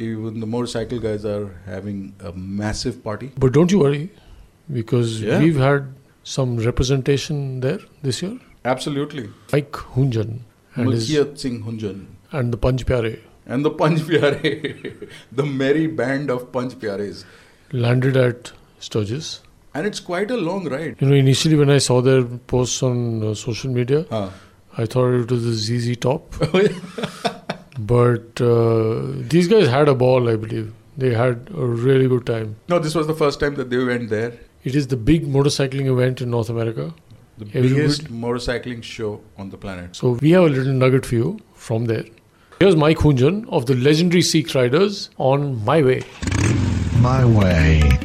Even the motorcycle guys are having a massive party. But don't you worry, because Yeah. we've had some representation there this year. Absolutely. Mike Hunjan and, Singh Hunjan and the Panch Pyare and the Panch Pyare, the merry band of Panch Pyares. landed at Sturgis. And it's quite a long ride. You know, initially when I saw their posts on uh, social media, Huh. I thought it was the ZZ Top. but uh, these guys had a ball, I believe. They had a really good time. No, this was the first time that they went there. It is the big motorcycling event in North America. The Everybody- biggest motorcycling show on the planet. So we have a little nugget for you from there. Here's Mike Hunjan of the legendary Sikh Riders on My Way. My way.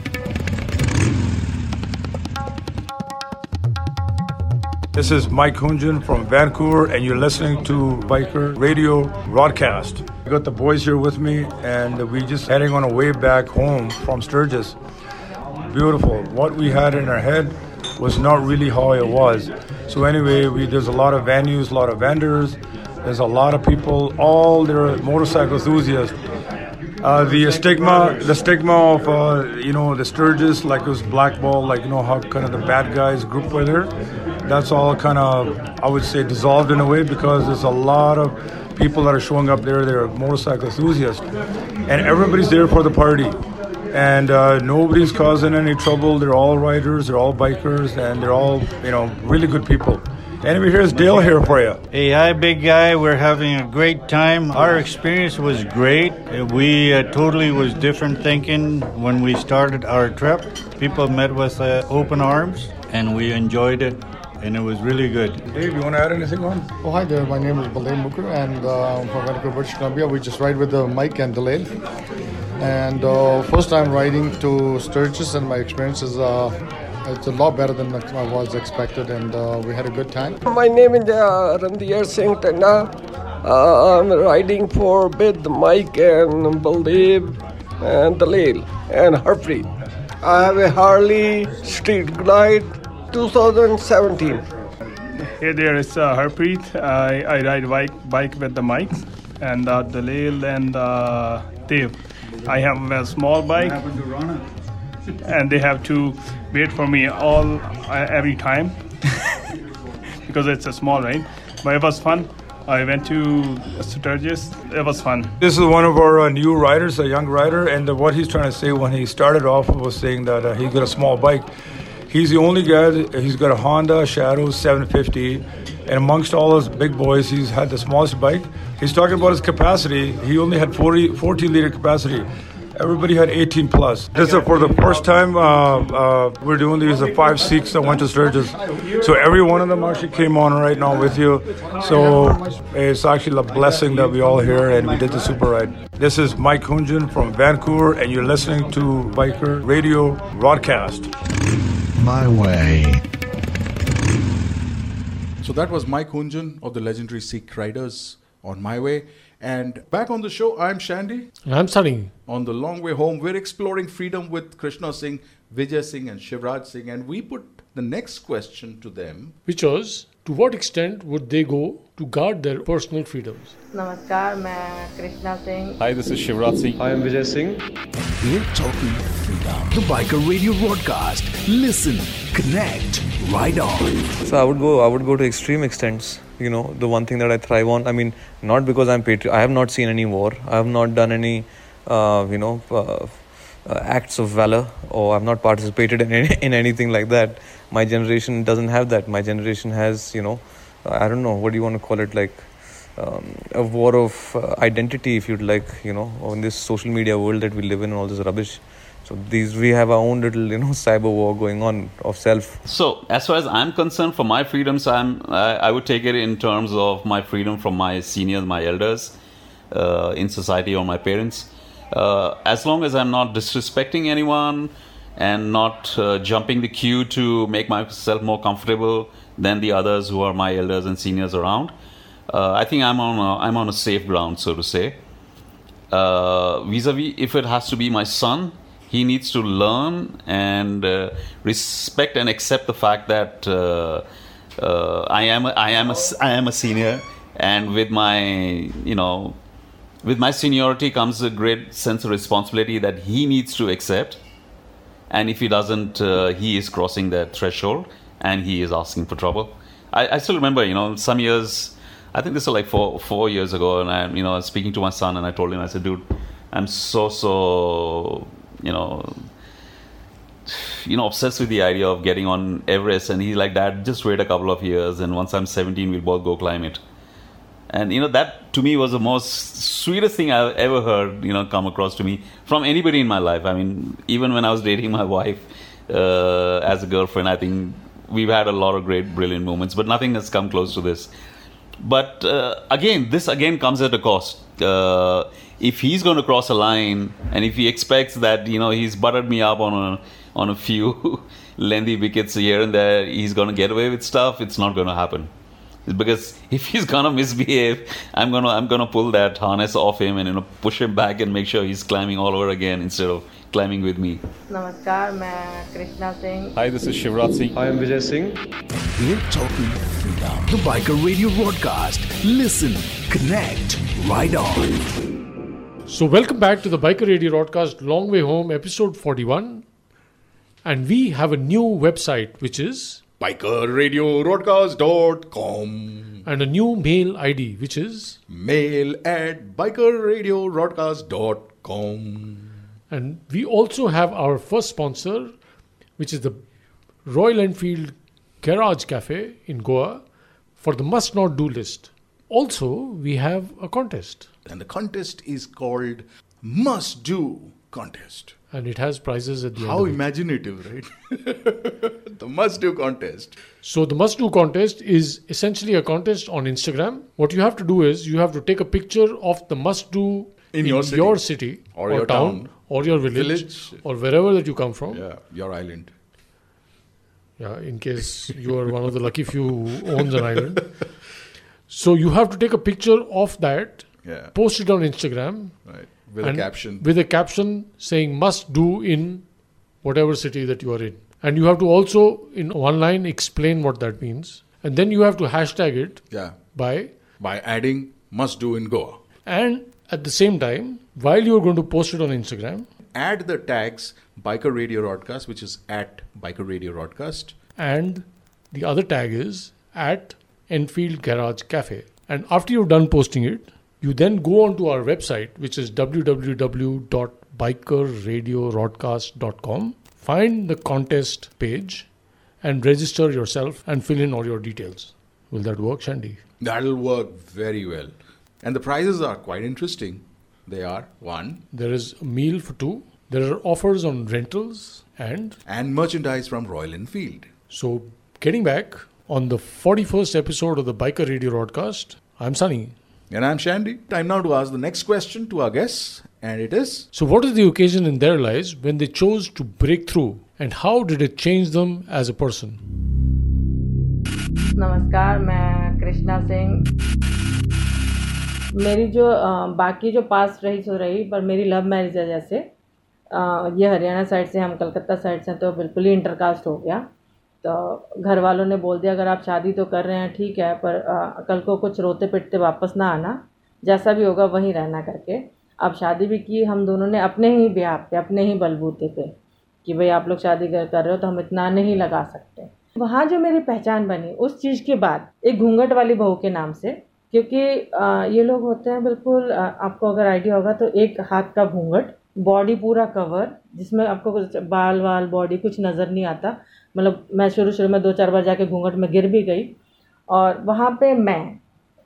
This is Mike Hunjan from Vancouver, and you're listening to Biker Radio Broadcast. I got the boys here with me, and we're just heading on a way back home from Sturgis. Beautiful. What we had in our head was not really how it was. So anyway, we there's a lot of venues, a lot of vendors. There's a lot of people, all they're motorcycle enthusiasts. Uh, the stigma, the stigma of uh, you know the Sturgis, like it was blackball, like you know how kind of the bad guys group were there. That's all kind of I would say dissolved in a way because there's a lot of people that are showing up there. They're motorcycle enthusiasts, and everybody's there for the party. And uh, nobody's causing any trouble. They're all riders, they're all bikers, and they're all you know really good people. Anyway, here's Dale here for you. Hey, hi, big guy. We're having a great time. Our experience was great. Uh, We uh, totally was different thinking when we started our trip. People met with uh, open arms, and we enjoyed it, and it was really good. Dave, you want to add anything on? Oh, hi there. My name is Baldev Mukher, and uh, I'm from Vancouver, British Columbia. We just ride with the Mike and Dalil. And uh, first time riding to Sturgis, and my experience is uh, it's a lot better than I was expected, and uh, we had a good time. My name is uh, Randir Singh Tanna. Uh, I'm riding for with Mike and Baldev and Dalil and Harpreet. I have a Harley Street Glide 2017. Hey there, it's uh, Harpreet. I, I ride bike, bike with the Mike and uh, Dalil and uh, Dev. I have a small bike and they have to wait for me all uh, every time because it's a small ride. But it was fun. I went to Sturgis. It was fun. This is one of our uh, new riders, a young rider, and uh, what he's trying to say when he started off was saying that uh, he got a small bike. He's the only guy. That, he's got a Honda Shadow 750, and amongst all those big boys, he's had the smallest bike. He's talking about his capacity. He only had 40, 14 liter capacity. Everybody had 18 plus. This is for the first time uh, uh, we're doing these uh, five Sikhs that went to Sturgis. So every one of them actually came on right now with you. So it's actually a blessing that we all here and we did the super ride. This is Mike Hunjan from Vancouver, and you're listening to Biker Radio Broadcast. My way. So that was Mike Hunjan of the legendary Sikh Riders on My Way. And back on the show, I'm Shandy. And I'm Sunny. On the long way home, we're exploring freedom with Krishna Singh, Vijay Singh, and Shivraj Singh. And we put the next question to them, which was to what extent would they go to guard their personal freedoms? Namaskar, I'm Krishna Singh. Hi, this is Shivraj Singh. Hi, I'm Vijay Singh. We're talking freedom. The Biker Radio broadcast. Listen, connect, ride on. So I would go. I would go to extreme extents you know, the one thing that I thrive on. I mean, not because I'm patriot. I have not seen any war. I have not done any, uh, you know, uh, uh, acts of valor, or I've not participated in any, in anything like that. My generation doesn't have that. My generation has, you know, I don't know what do you want to call it, like um, a war of uh, identity, if you'd like, you know, in this social media world that we live in, and all this rubbish. So these we have our own little, you know, cyber war going on of self. So, as far as I'm concerned, for my freedoms, I'm I, I would take it in terms of my freedom from my seniors, my elders uh, in society, or my parents. Uh, as long as I'm not disrespecting anyone and not uh, jumping the queue to make myself more comfortable than the others who are my elders and seniors around, uh, I think I'm on a, I'm on a safe ground, so to say. Uh, vis-a-vis, if it has to be my son, he needs to learn and uh, respect and accept the fact that uh, uh, I am a, I am a, I am a senior, and with my you know with my seniority comes a great sense of responsibility that he needs to accept, and if he doesn't, uh, he is crossing that threshold and he is asking for trouble. I, I still remember, you know, some years. I think this was like four four years ago, and I, you know, I was speaking to my son, and I told him, I said, dude, I'm so so you know you know obsessed with the idea of getting on Everest and he's like dad just wait a couple of years and once I'm 17 we'll both go climb it. And you know that to me was the most sweetest thing I've ever heard you know come across to me from anybody in my life. I mean even when I was dating my wife uh, as a girlfriend I think we've had a lot of great brilliant moments but nothing has come close to this. But uh, again this again comes at a cost. Uh, if he's going to cross a line and if he expects that you know he's buttered me up on a on a few lengthy wickets here and there, he's going to get away with stuff. It's not going to happen because if he's going to misbehave, I'm going to I'm going to pull that harness off him and you know push him back and make sure he's climbing all over again instead of climbing with me. Namaskar, I'm Krishna Singh. Hi, this is Shivraj Singh. I am Vijay Singh. We're talking freedom. The Biker Radio broadcast. Listen, connect, ride on. So, welcome back to the Biker Radio Broadcast Long Way Home, episode 41. And we have a new website, which is bikerradiobroadcast.com and a new mail ID, which is mail at bikerradiobroadcast.com. And we also have our first sponsor, which is the Royal Enfield Garage Cafe in Goa for the must not do list. Also, we have a contest. And the contest is called Must Do Contest. And it has prizes at the How end. it. imaginative, right? the Must Do Contest. So the must do contest is essentially a contest on Instagram. What you have to do is you have to take a picture of the must do In your city. city Or your town. or your village, Village. or wherever that you come from. Yeah, your island. Yeah, in case you are one of the lucky few who owns an island. So you have to take a picture of that, Yeah. post it on Instagram, Right. With a caption. with a caption saying "must do" in whatever city that you are in, and you have to also in one line explain what that means, and then you have to hashtag it Yeah. by By adding Must Do in Goa. and at the same time while you are going to post it on Instagram Add the tags Biker Radio Broadcast, which is at Biker Radio Broadcast. and the other tag is at Enfield Garage Cafe. And after you've done posting it, you then go onto our website, which is www.bikerradiobroadcast.com, find the contest page, and register yourself and fill in all your details. Will that work, Shandy? That'll work very well. And the prizes are quite interesting. They are one. There is a meal for two. There are offers on rentals and and merchandise from Royal Enfield. So, getting back on the 41st episode of the Biker Radio broadcast, I'm Sunny. And I'm Shandy. Time now to ask the next question to our guests, and it is So, what is the occasion in their lives when they chose to break through, and how did it change them as a person? नमस्कार मैं कृष्णा सिंह मेरी जो अ, बाकी जो पास रही सो रही पर मेरी लव मैरिज है जैसे अ, ये हरियाणा साइड से हम कलकत्ता साइड से हैं, तो बिल्कुल ही इंटरकास्ट हो गया तो घर वालों ने बोल दिया अगर आप शादी तो कर रहे हैं ठीक है पर अ, कल को कुछ रोते पिटते वापस ना आना जैसा भी होगा वहीं रहना करके। अब शादी भी की हम दोनों ने अपने ही ब्याह पे अपने ही बलबूते पे कि भाई आप लोग शादी कर कर रहे हो तो हम इतना नहीं लगा सकते। वहाँ जो मेरी पहचान बनी उस चीज़ के बाद एक घूंघट वाली बहू के नाम से क्योंकि ये लोग होते हैं बिल्कुल आपको अगर आइडिया होगा तो एक हाथ का घूंघट बॉडी पूरा कवर जिसमें आपको कुछ बाल वाल बॉडी कुछ नज़र नहीं आता मतलब मैं शुरू शुरू में दो चार बार जाके घूंघट में गिर भी गई और वहाँ पे मैं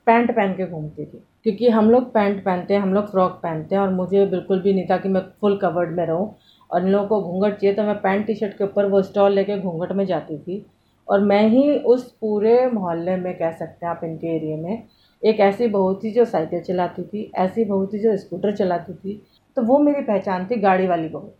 पैंट पहन के घूमती थी, क्योंकि हम लोग पैंट पहनते हैं, हम लोग फ्रॉक पहनते हैं और मुझे बिल्कुल भी नहीं था कि मैं फुल कवर्ड में रहूँ। और इन लोगों को घूंघट चाहिए तो मैं पैंट टी शर्ट के ऊपर वो स्टॉल लेके घूंघट में जाती थी। और मैं ही उस पूरे मोहल्ले में कह सकते हैं आप इनके एरिए में एक ऐसी बहू थी जो साइकिल चलाती थी, ऐसी बहू थी जो स्कूटर चलाती थी तो वो मेरी पहचान थी गाड़ी वाली बहू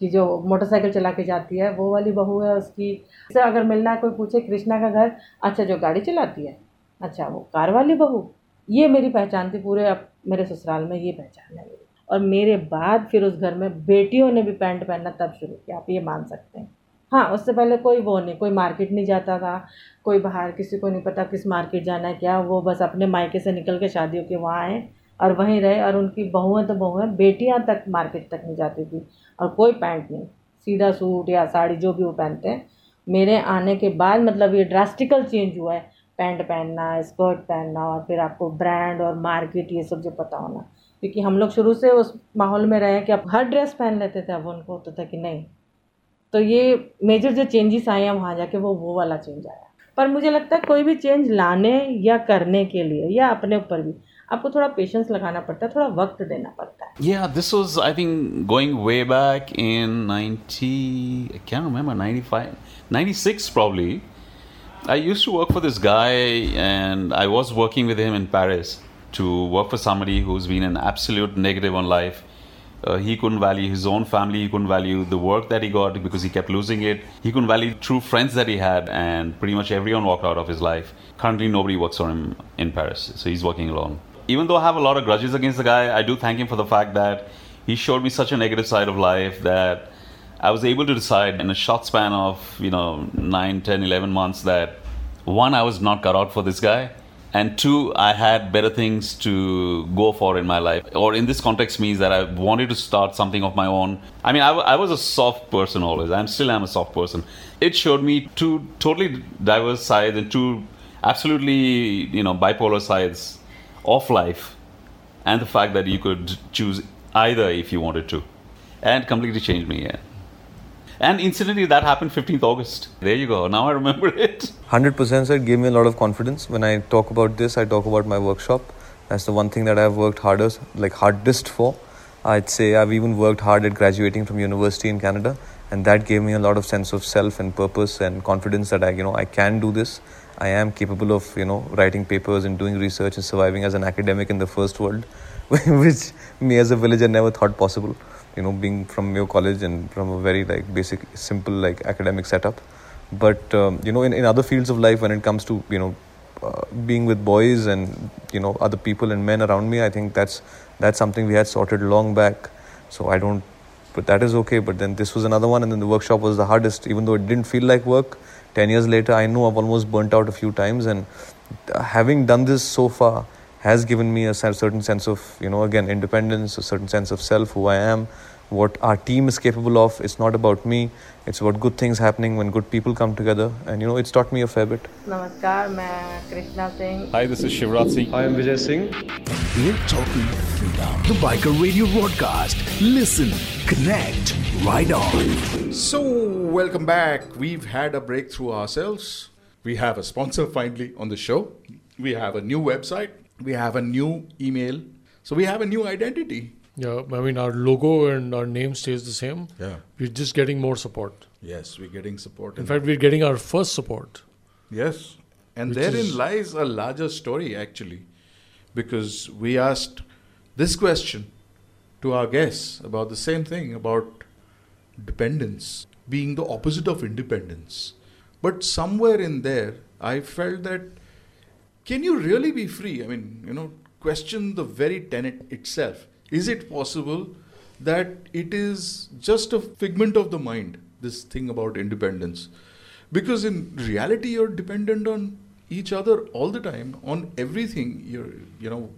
कि जो मोटरसाइकिल चला के जाती है, वो वाली बहू है उसकी। से अगर मिलना कोई पूछे, कृष्णा का घर? अच्छा जो गाड़ी चलाती है। अच्छा वो कार वाली बहू? ये मेरी पहचान थी पूरे, अब मेरे ससुराल में ये पहचान है। मेरी और मेरे बाद फिर उस घर में बेटियों ने भी पैंट पहनना तब शुरू किया, आप ये मान सकते हैं। हाँ उससे पहले कोई वो नहीं, कोई मार्केट नहीं जाता था, कोई बाहर किसी को नहीं पता किस मार्केट जाना है, क्या वो बस अपने मायके से निकल के शादियों के वहाँ आए। और वहीं रहे और उनकी बहुएँ तो बहुएँ बेटियाँ तक मार्केट तक नहीं जाती थी और कोई पैंट नहीं, सीधा सूट या साड़ी जो भी वो पहनते हैं। मेरे आने के बाद मतलब ये ड्रास्टिकल चेंज हुआ है, पैंट पहनना, स्कर्ट पहनना और फिर आपको ब्रांड और मार्केट ये सब जो पता होना। क्योंकि हम लोग शुरू से उस माहौल में रहे कि अब हर ड्रेस पहन लेते थे, अब उनको होता था कि नहीं। तो ये मेजर जो चेंजेस आए हैं वहाँ जाके वो वो वाला चेंज आया। पर मुझे लगता है कोई भी चेंज लाने या करने के लिए या अपने ऊपर भी आपको थोड़ा पेशेंस लगाना पड़ता है थोड़ा वक्त देना पड़ता है Yeah, this was, I think, going way back in 90, I can't remember, 95, 96 probably. I used to work for this guy, and I was working with him in Paris to work for somebody who's been an absolute negative on life. Uh, he couldn't value his own family, he couldn't value the work that he got because he kept losing it. He couldn't value true friends that he had, and pretty much everyone walked out of his life. Currently, nobody works for him in Paris, so he's working alone. Even though I have a lot of grudges against the guy, I do thank him for the fact that he showed me such a negative side of life that I was able to decide in a short span of, you know, 9, 10, 11 months that one, I was not cut out for this guy, and two, I had better things to go for in my life. Or in this context means that I wanted to start something of my own. I mean, I, w- I was a soft person always. I'm still am a soft person. It showed me two totally diverse sides and two absolutely, you know, bipolar sides of life, and the fact that you could choose either if you wanted to, and completely changed me. Yeah. And incidentally, that happened 15th August. There you go. Now I remember it. 100% sir, gave me a lot of confidence. When I talk about this, I talk about my workshop. That's the one thing that I've worked hardest, like hardest for. I'd say I've even worked hard at graduating from university in Canada, and that gave me a lot of sense of self and purpose and confidence that I, you know, I can do this. I am capable of, you know, writing papers and doing research and surviving as an academic in the first world, which me as a villager never thought possible. You know, being from Mayo College and from a very like basic, simple like academic setup. But um, you know, in, in other fields of life, when it comes to you know uh, being with boys and you know other people and men around me, I think that's that's something we had sorted long back. So I don't, but that is okay. But then this was another one, and then the workshop was the hardest, even though it didn't feel like work. Ten years later, I know I've almost burnt out a few times, and having done this so far has given me a certain sense of you know again independence, a certain sense of self, who I am, what our team is capable of. It's not about me. It's about good things happening when good people come together. And you know, it's taught me a fair bit. Namaskar, I'm Krishna Singh. Hi, this is Shivraj Singh. Hi, I'm Vijay Singh. We're talking freedom. The Biker Radio broadcast. Listen, connect, ride on. So, welcome back. We've had a breakthrough ourselves. We have a sponsor finally on the show. We have a new website. We have a new email. So, we have a new identity yeah, I mean, our logo and our name stays the same. Yeah. We're just getting more support. Yes, we're getting support. In fact, we're getting our first support. Yes. And therein lies a larger story, actually, because we asked this question to our guests about the same thing about dependence being the opposite of independence. But somewhere in there, I felt that can you really be free? I mean, you know, question the very tenet itself. Is it possible that it is just a figment of the mind, this thing about independence? Because in reality, you're dependent on each other all the time, on everything. You're, you know,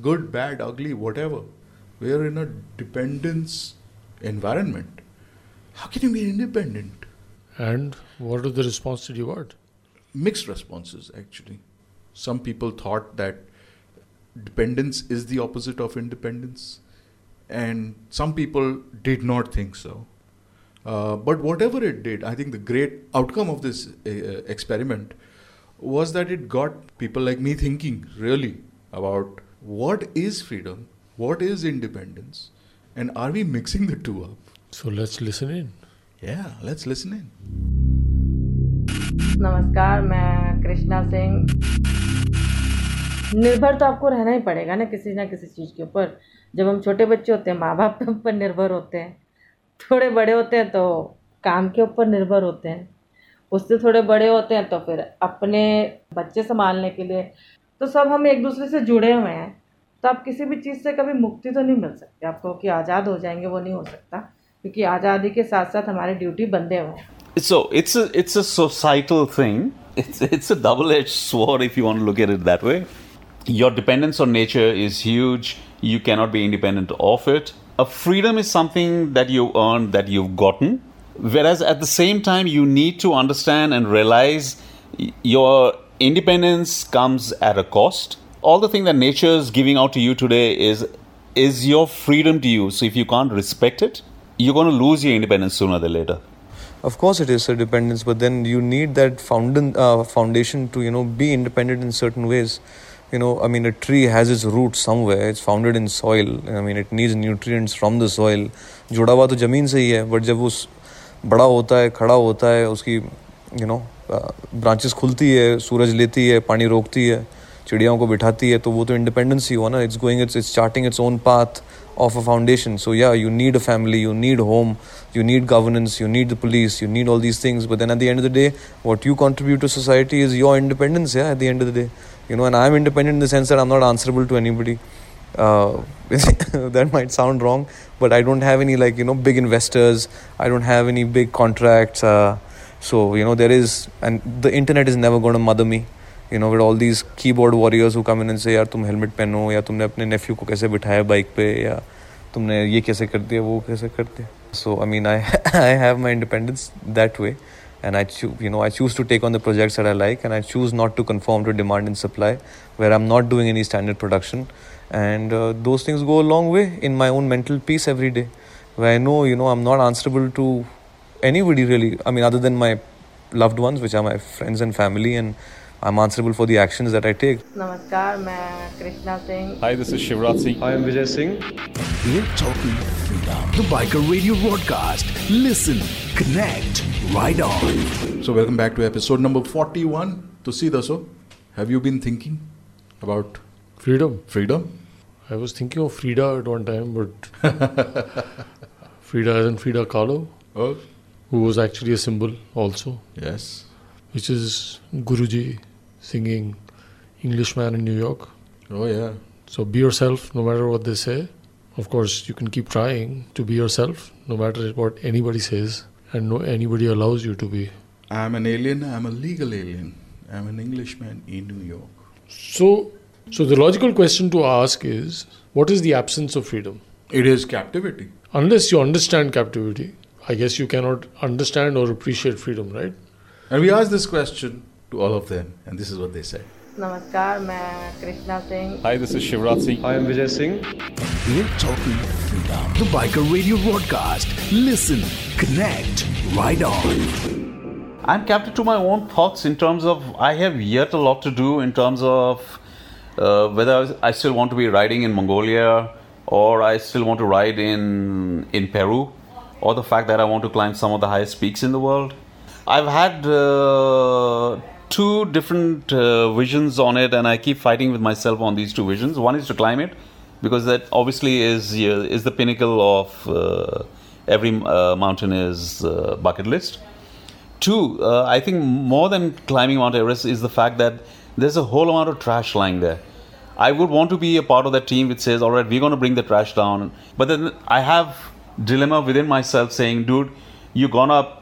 good, bad, ugly, whatever. We're in a dependence environment. How can you be independent? And what are the response that you got? Mixed responses, actually. Some people thought that dependence is the opposite of independence, and some people did not think so. Uh, but whatever it did, I think the great outcome of this uh, experiment was that it got people like me thinking really about what is freedom, what is independence, and are we mixing the two up? So let's listen in. Yeah, let's listen in. नमस्कार मैं कृष्णा सिंह निर्भर तो आपको रहना ही पड़ेगा ना किसी ना किसी चीज़ के ऊपर। जब हम छोटे बच्चे होते हैं माँ बाप के ऊपर निर्भर होते हैं, थोड़े बड़े होते हैं तो काम के ऊपर निर्भर होते हैं। उससे थोड़े बड़े होते हैं तो फिर अपने बच्चे संभालने के लिए तो सब हम एक दूसरे से जुड़े हुए हैं। तो आप किसी भी चीज़ से कभी मुक्ति तो नहीं मिल सकती। आपको कि आज़ाद हो जाएँगे, वो नहीं हो सकता। क्योंकि आज़ादी के साथ साथ हमारी ड्यूटी बंधे हुए हैं। It's a it's a societal thing. It's it's a double-edged sword if you want to look at it that way. Your dependence on nature is huge. You cannot be independent of it. A freedom is something that you earn, that you've gotten. Whereas at the same time, you need to understand and realize your independence comes at a cost. All the thing that nature is giving out to you today is is your freedom to you. So if you can't respect it, you're going to lose your independence sooner than later. Of course, it is a dependence, but then you need that uh, foundation to you know be independent in certain ways. you know, i mean, a tree has its roots somewhere. It's founded in soil. I mean, it needs nutrients from the soil. जुड़ा हुआ तो ज़मीन से ही है but जब वो बड़ा होता है, खड़ा होता है, उसकी यू नो ब्रांचेस खुलती है, सूरज लेती है, पानी रोकती है, चिड़ियाओं को बिठाती है तो वो तो इंडिपेंडेंस ही हुआ ना. It's going it's it's starting its own path of a foundation so yeah you need a family you need home you need governance you need the police you need all these things but then at the end of the day what you contribute to society is your independence yeah at the end of the day you know, and I'm independent in the sense that I'm not answerable to anybody. Uh, that might sound wrong, but I don't have any like you know big investors. I don't have any big contracts. Uh, so you know there is, and the internet is never going to mother me. You know, with all these keyboard warriors who come in and say यार तुम helmet पहनो या तुमने अपने नेफ्यू को कैसे बिठाया bike पे या तुमने ये कैसे कर दिया वो कैसे कर दिया so I mean I I have my independence that way and I choose you know I choose to take on the projects that I like and I choose not to conform to demand and supply where I'm not doing any standard production. And uh, those things go a long way in my own mental peace every day where I know you know I'm not answerable to anybody really I mean other than my loved ones which are my friends and family and I'm answerable for the actions that I take नमस्कार मैं Krishna Singh Hi, this is Shivraj Singh. I am Vijay Singh We're talking freedom. The Biker Radio broadcast. Listen, connect, ride on. So, welcome back to episode number 41. To see Daso, have you been thinking about Freedom. freedom? I was thinking of Frida at one time, but Frida isn't Frida Kahlo, Oh, who was actually a symbol also, yes. which is Guruji singing Englishman in New York. Oh, yeah. So be yourself no matter what they say. Of course, you can keep trying to be yourself no matter what anybody says and no anybody allows you to be. I'm an alien. I'm a legal alien. I'm an Englishman in New York. So, so the logical question to ask is, what is the absence of freedom? It is captivity. Unless you understand captivity, I guess you cannot understand or appreciate freedom, right? And we asked this question to all of them, and this is what they said. नमस्कार मैं Krishna Singh Hi, this is Shivraj Singh. I am Vijay Singh We're talking freedom. The Biker Radio broadcast. Listen, connect, ride on. I'm captive to my own thoughts in terms of I have yet a lot to do in terms of uh, whether I, was- I still want to be riding in Mongolia or I still want to ride in in Peru, or the fact that I want to climb some of the highest peaks in the world. I've had uh, two different uh, visions on it, and I keep fighting with myself on these two visions. One is to climb it, because that obviously is uh, is the pinnacle of uh, every uh, mountaineer's uh, bucket list. Two, uh, I think more than climbing Mount Everest is the fact that there's a whole amount of trash lying there. I would want to be a part of that team which says, all right, we're going to bring the trash down. But then I have dilemma within myself saying, dude, you've gone up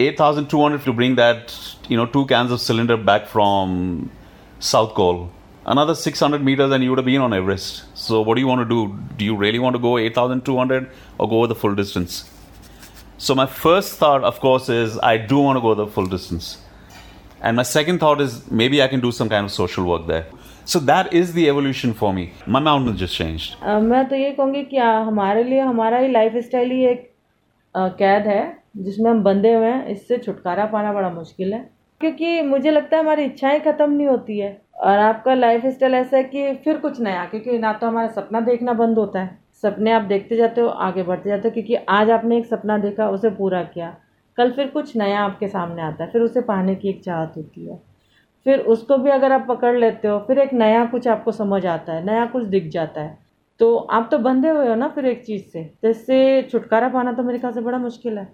8,200 to bring that, you know, two cans of cylinder back from South Col. Another 600 meters and you would have been on Everest. So what do you want to do? Do you really want to go 8,200 or go the full distance? So my first thought, of course, is I do want to go the full distance. And my second thought is maybe I can do some kind of social work there. So that is the evolution for me. My mountain just changed. अ, मैं तो ये कहूँगी कि आ, हमारे लिए हमारा ही life style ही एक अ, कैद है जिसमें हम बंधे हुए हैं, इससे छुटकारा पाना बड़ा मुश्किल है। क्योंकि मुझे लगता है हमारी इच्छाएँ ख़त्म नहीं होती है। और आपका लाइफ स्टाइल ऐसा है कि फिर कुछ नया, क्योंकि ना तो हमारा सपना देखना बंद होता है। सपने आप देखते जाते हो, आगे बढ़ते जाते हो, क्योंकि आज आपने एक सपना देखा, उसे पूरा किया। कल फिर कुछ नया आपके सामने आता है, फिर उसे पाने की एक चाहत होती है। फिर उसको भी अगर आप पकड़ लेते हो, फिर एक नया कुछ आपको समझ आता है, नया कुछ दिख जाता है। तो आप तो बंधे हुए हो ना फिर एक चीज़ से तो इससे छुटकारा पाना तो मेरे ख्याल से बड़ा मुश्किल है।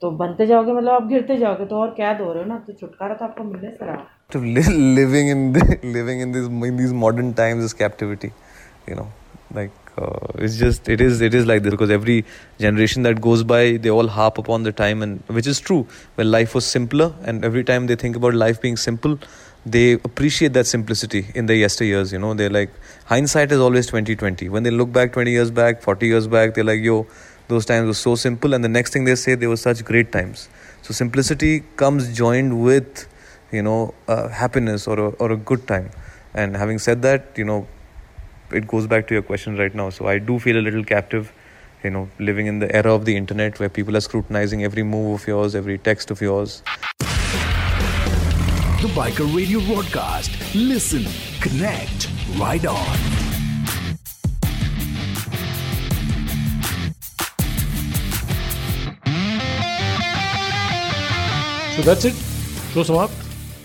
तो बनते जाओगे मतलब आप गिरते जाओगे तो और कैद हो रहे हो ना तो छुटकारा तो आपको मिलने से रहा to li- living in the, living in these in these modern times is captivity you know like uh, it's just it is it is like this because every generation that goes by they all harp upon the time and which is true when life was simpler and every time they think about life being simple they appreciate that simplicity in the yesteryears you know they're like hindsight is always 2020 when they look back 20 years back 40 years back they're like yo those times were so simple and the next thing they say they were such great times so simplicity comes joined with you know uh, happiness or a, or a good time and having said that you know it goes back to your question right now so i do feel a little captive you know living in the era of the internet where people are scrutinizing every move of yours every text of yours The Biker Radio broadcast. Listen, connect, ride on. So that's it. Show Samapt.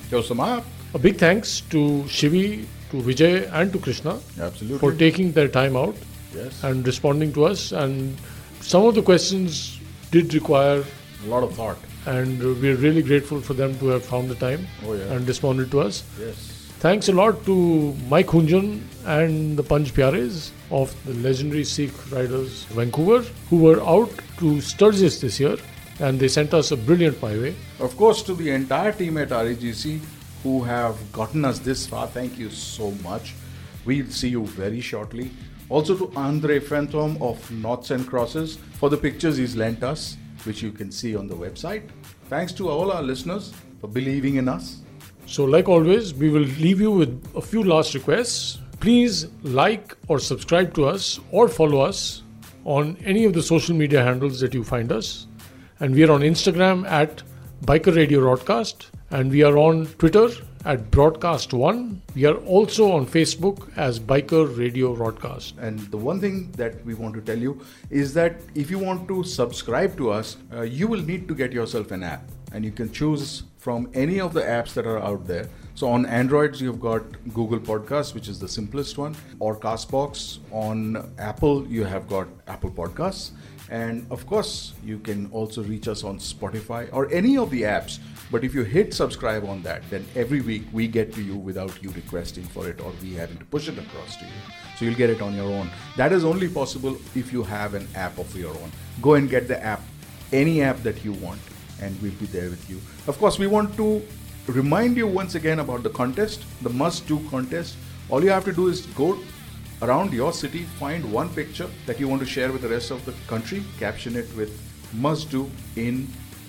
Show Samapt. A big thanks to Shivi, to Vijay, and to Krishna Absolutely. for taking their time out Yes. and responding to us. And some of the questions did require A lot of thought. and we're really grateful for them to have found the time Oh, yeah. and responded to us. Yes. Thanks a lot to Mike Hunjan and the Panch Pyares of the legendary Sikh Riders Vancouver, who were out to Sturgis this year and they sent us a brilliant byway. Of course, to the entire team at RAGC who have gotten us this far, thank you so much. We'll see you very shortly. Also to Andre Phantom of Knots and Crosses for the pictures he's lent us, which you can see on the website. Thanks to all our listeners for believing in us. So, like always, we will leave you with a few last requests. Please like or subscribe to us or follow us on any of the social media handles that you find us. And we are on Instagram at Biker Radio Broadcast, and we are on Twitter at Broadcast One. We are also on Facebook as Biker Radio Broadcast. And the one thing that we want to tell you is that if you want to subscribe to us, uh, you will need to get yourself an app. And you can choose from any of the apps that are out there. So on Androids, you've got Google Podcasts, which is the simplest one, or Castbox. On Apple, you have got Apple Podcasts. And of course, you can also reach us on Spotify or any of the apps. But if you hit subscribe on that, then every week we get to you without you requesting for it or we having to push it across to you. So you'll get it on your own. That is only possible if you have an app of your own. Go and get the app, any app that you want, and we'll be there with you. Of course, we want to remind you once again about the contest, the must do contest. All you have to do is go around your city, find one picture that you want to share with the rest of the country, caption it with must do in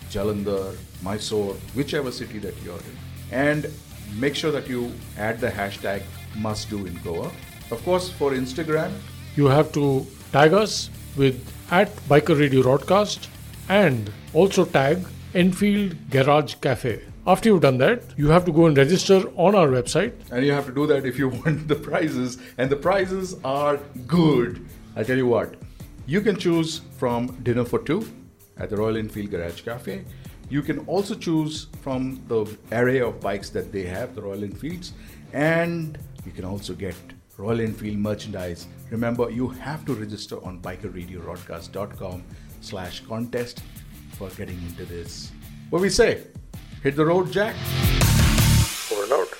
Jalandhar, Mysore, whichever city that you're in, and make sure that you add the hashtag must do in Goa. Of course, for Instagram, You have to tag us with at Biker Radio Broadcast and also tag Enfield Garage Cafe. After you've done that, you have to go and register on our website. And you have to do that if you want the prizes. And the prizes are good. I tell you what, you can choose from dinner for two at the Royal Enfield Garage Cafe. You can also choose from the array of bikes that they have, the Royal Enfields, and you can also get Royal Enfield merchandise. Remember, you have to register on bikerradiobroadcast.com slash contest for getting into this. What we say? Hit the road, Jack. Over and out.